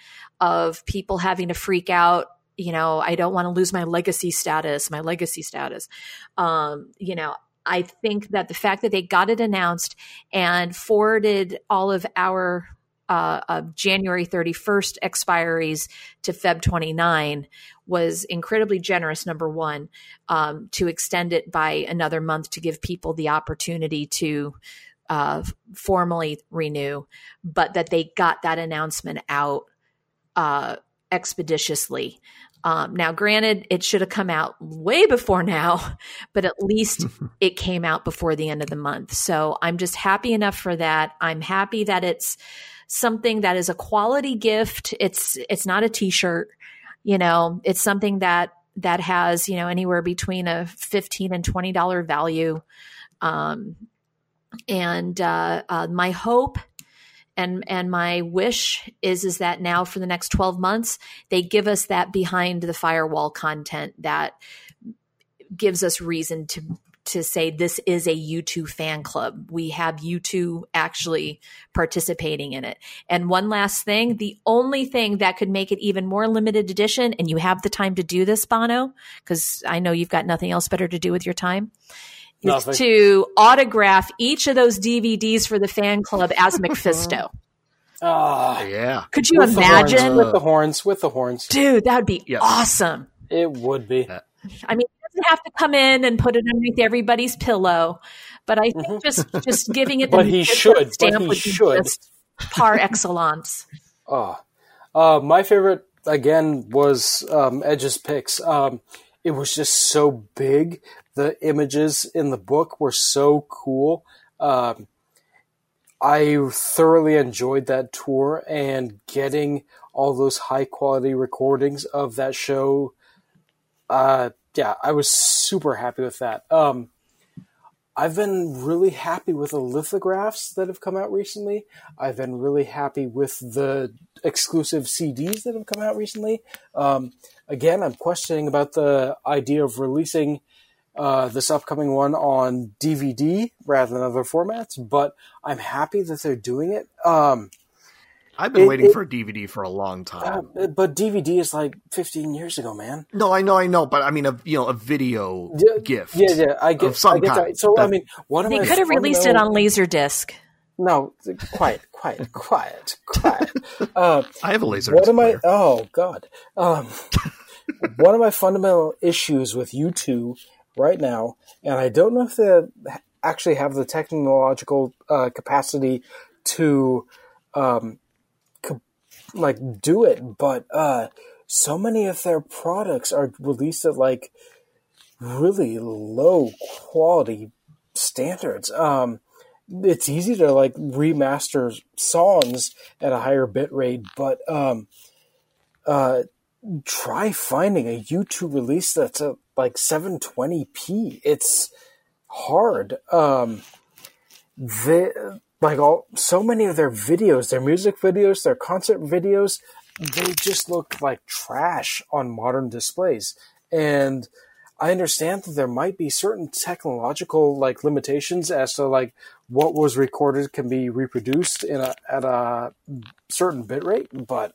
of people having to freak out, you know, I don't want to lose my legacy status, my legacy status. Um, you know, I think that the fact that they got it announced and forwarded all of our uh, uh, January 31st expiries to Feb 29 was incredibly generous, number one, um, to extend it by another month to give people the opportunity to uh, formally renew, but that they got that announcement out uh, expeditiously. Um, now, granted, it should have come out way before now, but at least it came out before the end of the month. So I'm just happy enough for that. I'm happy that it's something that is a quality gift. It's it's not a T-shirt, you know. It's something that that has you know anywhere between a fifteen and twenty dollar value. Um, and uh, uh, my hope and and my wish is is that now for the next 12 months they give us that behind the firewall content that gives us reason to to say this is a U2 fan club. We have U2 actually participating in it. And one last thing, the only thing that could make it even more limited edition, and you have the time to do this, Bono, because I know you've got nothing else better to do with your time, Nothing. is to autograph each of those DVDs for the fan club as MacPhisto. Oh, yeah. Could you with imagine? The with the horns, with the horns. Dude, that would be yes. awesome. It would be. I mean, he doesn't have to come in and put it underneath everybody's pillow, but I think mm-hmm. just just giving it the but he should. stamp but he would should. just par excellence. Oh, uh, my favorite again was um, Edge's picks. Um, it was just so big the images in the book were so cool. Um, I thoroughly enjoyed that tour and getting all those high quality recordings of that show. Uh, yeah, I was super happy with that. Um, I've been really happy with the lithographs that have come out recently. I've been really happy with the exclusive CDs that have come out recently. Um, again, I'm questioning about the idea of releasing uh, this upcoming one on DVD rather than other formats, but I'm happy that they're doing it. Um, I've been it, waiting it, for a DVD for a long time. Uh, but DVD is like 15 years ago, man. No, I know, I know, but I mean, a you know, a video yeah, gift. Yeah, yeah, I get, some I get kind. That. So that, I mean, what am they could have released it on Laserdisc. No, quiet, quiet, quiet, quiet. Uh, I have a laser. What am I? Oh God. Um, one of my fundamental issues with U2 right now, and I don't know if they actually have the technological uh, capacity to um, like do it, but uh, so many of their products are released at like really low quality standards. Um, it's easy to like remaster songs at a higher bit rate, but um, uh, try finding a U2 release that's at like 720p. It's hard. Um, they, like all so many of their videos, their music videos, their concert videos, they just look like trash on modern displays. And I understand that there might be certain technological like limitations as to like what was recorded can be reproduced in a at a certain bit rate, but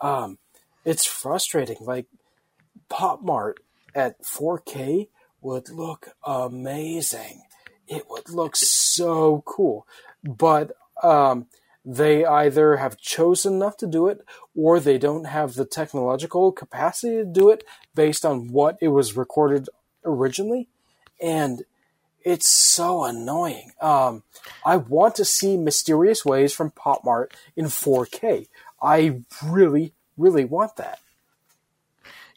um, it's frustrating. Like Pop Mart at 4K would look amazing. It would look so cool, but um, they either have chosen not to do it or they don't have the technological capacity to do it based on what it was recorded originally. And it's so annoying. Um, I want to see Mysterious Ways from Pop Mart in 4K. I really, really want that.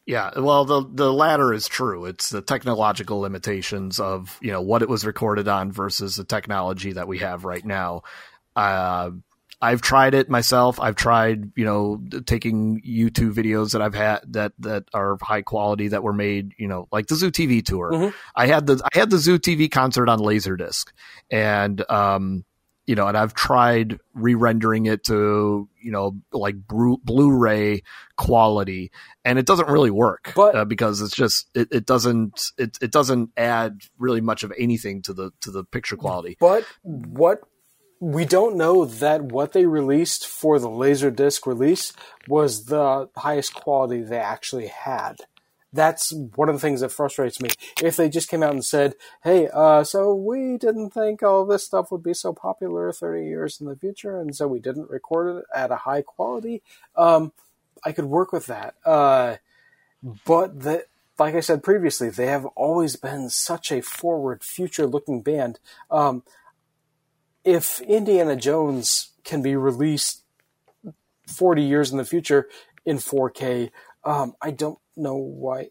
Yeah, well, the the latter is true. It's the technological limitations of you know what it was recorded on versus the technology that we have right now. Uh, I've tried it myself. I've tried, you know, taking YouTube videos that I've had that that are high quality that were made, you know, like the Zoo TV tour. Mm-hmm. I had the I had the Zoo TV concert on Laserdisc, and um, you know, and I've tried re-rendering it to, you know, like Blu- ray quality, and it doesn't really work. But uh, because it's just it, it doesn't it it doesn't add really much of anything to the to the picture quality. But what we don't know that what they released for the Laserdisc release was the highest quality they actually had. That's one of the things that frustrates me. If they just came out and said, "Hey, uh, so we didn't think all this stuff would be so popular 30 years in the future, and so we didn't record it at a high quality," um, I could work with that. Uh, but the, like I said previously, they have always been such a forward, future-looking band. Um, if Indiana Jones can be released 40 years in the future in 4K, um, I don't know why.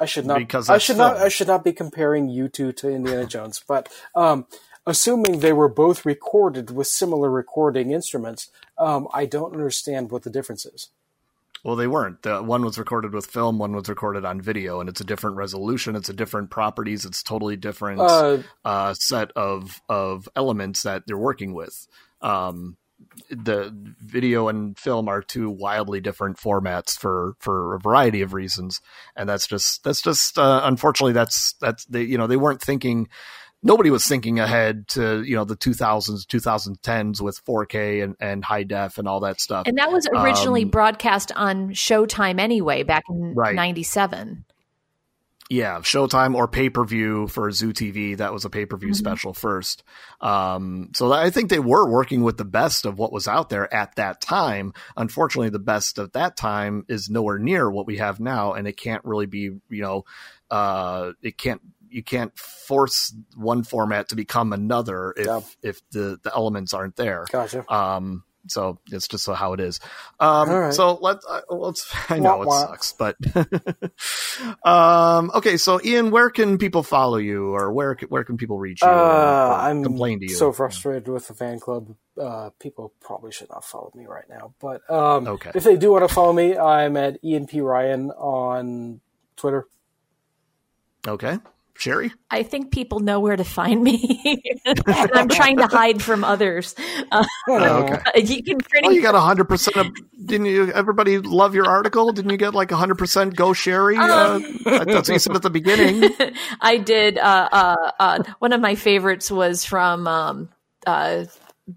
I should not. Because I should film. not. I should not be comparing U2 to Indiana Jones. But um, assuming they were both recorded with similar recording instruments, um, I don't understand what the difference is. Well, they weren't. The one was recorded with film, one was recorded on video, and it's a different resolution. It's a different properties. It's totally different uh, uh, set of of elements that they're working with. Um, the video and film are two wildly different formats for for a variety of reasons, and that's just that's just uh, unfortunately that's that's they you know they weren't thinking nobody was thinking ahead to you know the 2000s 2010s with 4k and, and high def and all that stuff. And that was originally um, broadcast on showtime anyway back in right. 97 yeah showtime or pay-per-view for zoo tv that was a pay-per-view mm-hmm. special first um, so i think they were working with the best of what was out there at that time unfortunately the best of that time is nowhere near what we have now and it can't really be you know uh, it can't you can't force one format to become another if yeah. if the the elements aren't there. Gotcha. Um, so it's just how it is. Um, right. so let's, uh, let's, I know wah, it wah. sucks, but, um, okay. So Ian, where can people follow you or where, where can people reach you? Uh, I'm complain to you. so frustrated with the fan club. Uh, people probably should not follow me right now, but, um, okay. if they do want to follow me, I'm at Ian P. Ryan on Twitter. Okay. Sherry? I think people know where to find me. I'm trying to hide from others. Uh, oh, okay. You can pretty. Well, you got hundred percent of. Didn't you? Everybody love your article. Didn't you get like hundred percent go Sherry? Um, uh, that's what you said at the beginning. I did. Uh, uh, uh, one of my favorites was from um, uh,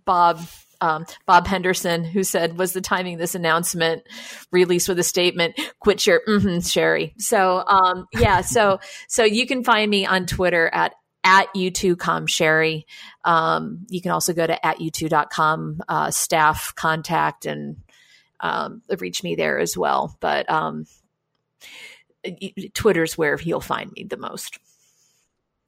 Bob um, Bob Henderson, who said, "Was the timing this announcement released with a statement? Quit your mm-hmm, Sherry." So, um, yeah, so so you can find me on Twitter at at u2com sherry um, you can also go to at u2.com uh, staff contact and um, reach me there as well but um, twitter's where you'll find me the most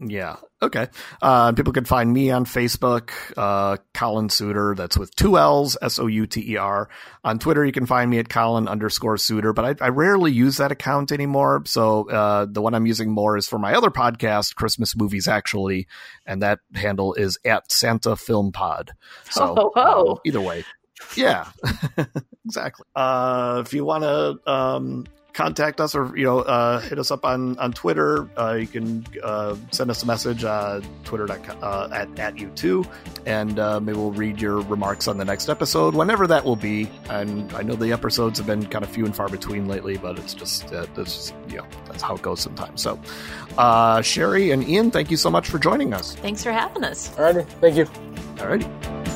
Yeah. Okay. Uh, people can find me on Facebook, uh, Collin Souter. That's with two L's, S O U T E R. On Twitter, you can find me at Collin underscore Souter, but I, I rarely use that account anymore. So, uh, the one I'm using more is for my other podcast, Christmas Movies Actually, and that handle is at Santa Film Pod. So, Oh, oh. um, either way. Yeah, exactly. Uh, if you want to, um, contact us or you know uh, hit us up on on Twitter. Uh, you can uh, send us a message uh, twitter.com uh, at at U2, and uh, maybe we'll read your remarks on the next episode, whenever that will be. And I know the episodes have been kind of few and far between lately, but it's just uh, this you know that's how it goes sometimes. So, uh, Sherry and Ian, thank you so much for joining us. Thanks for having us. Alrighty, thank you. Alrighty.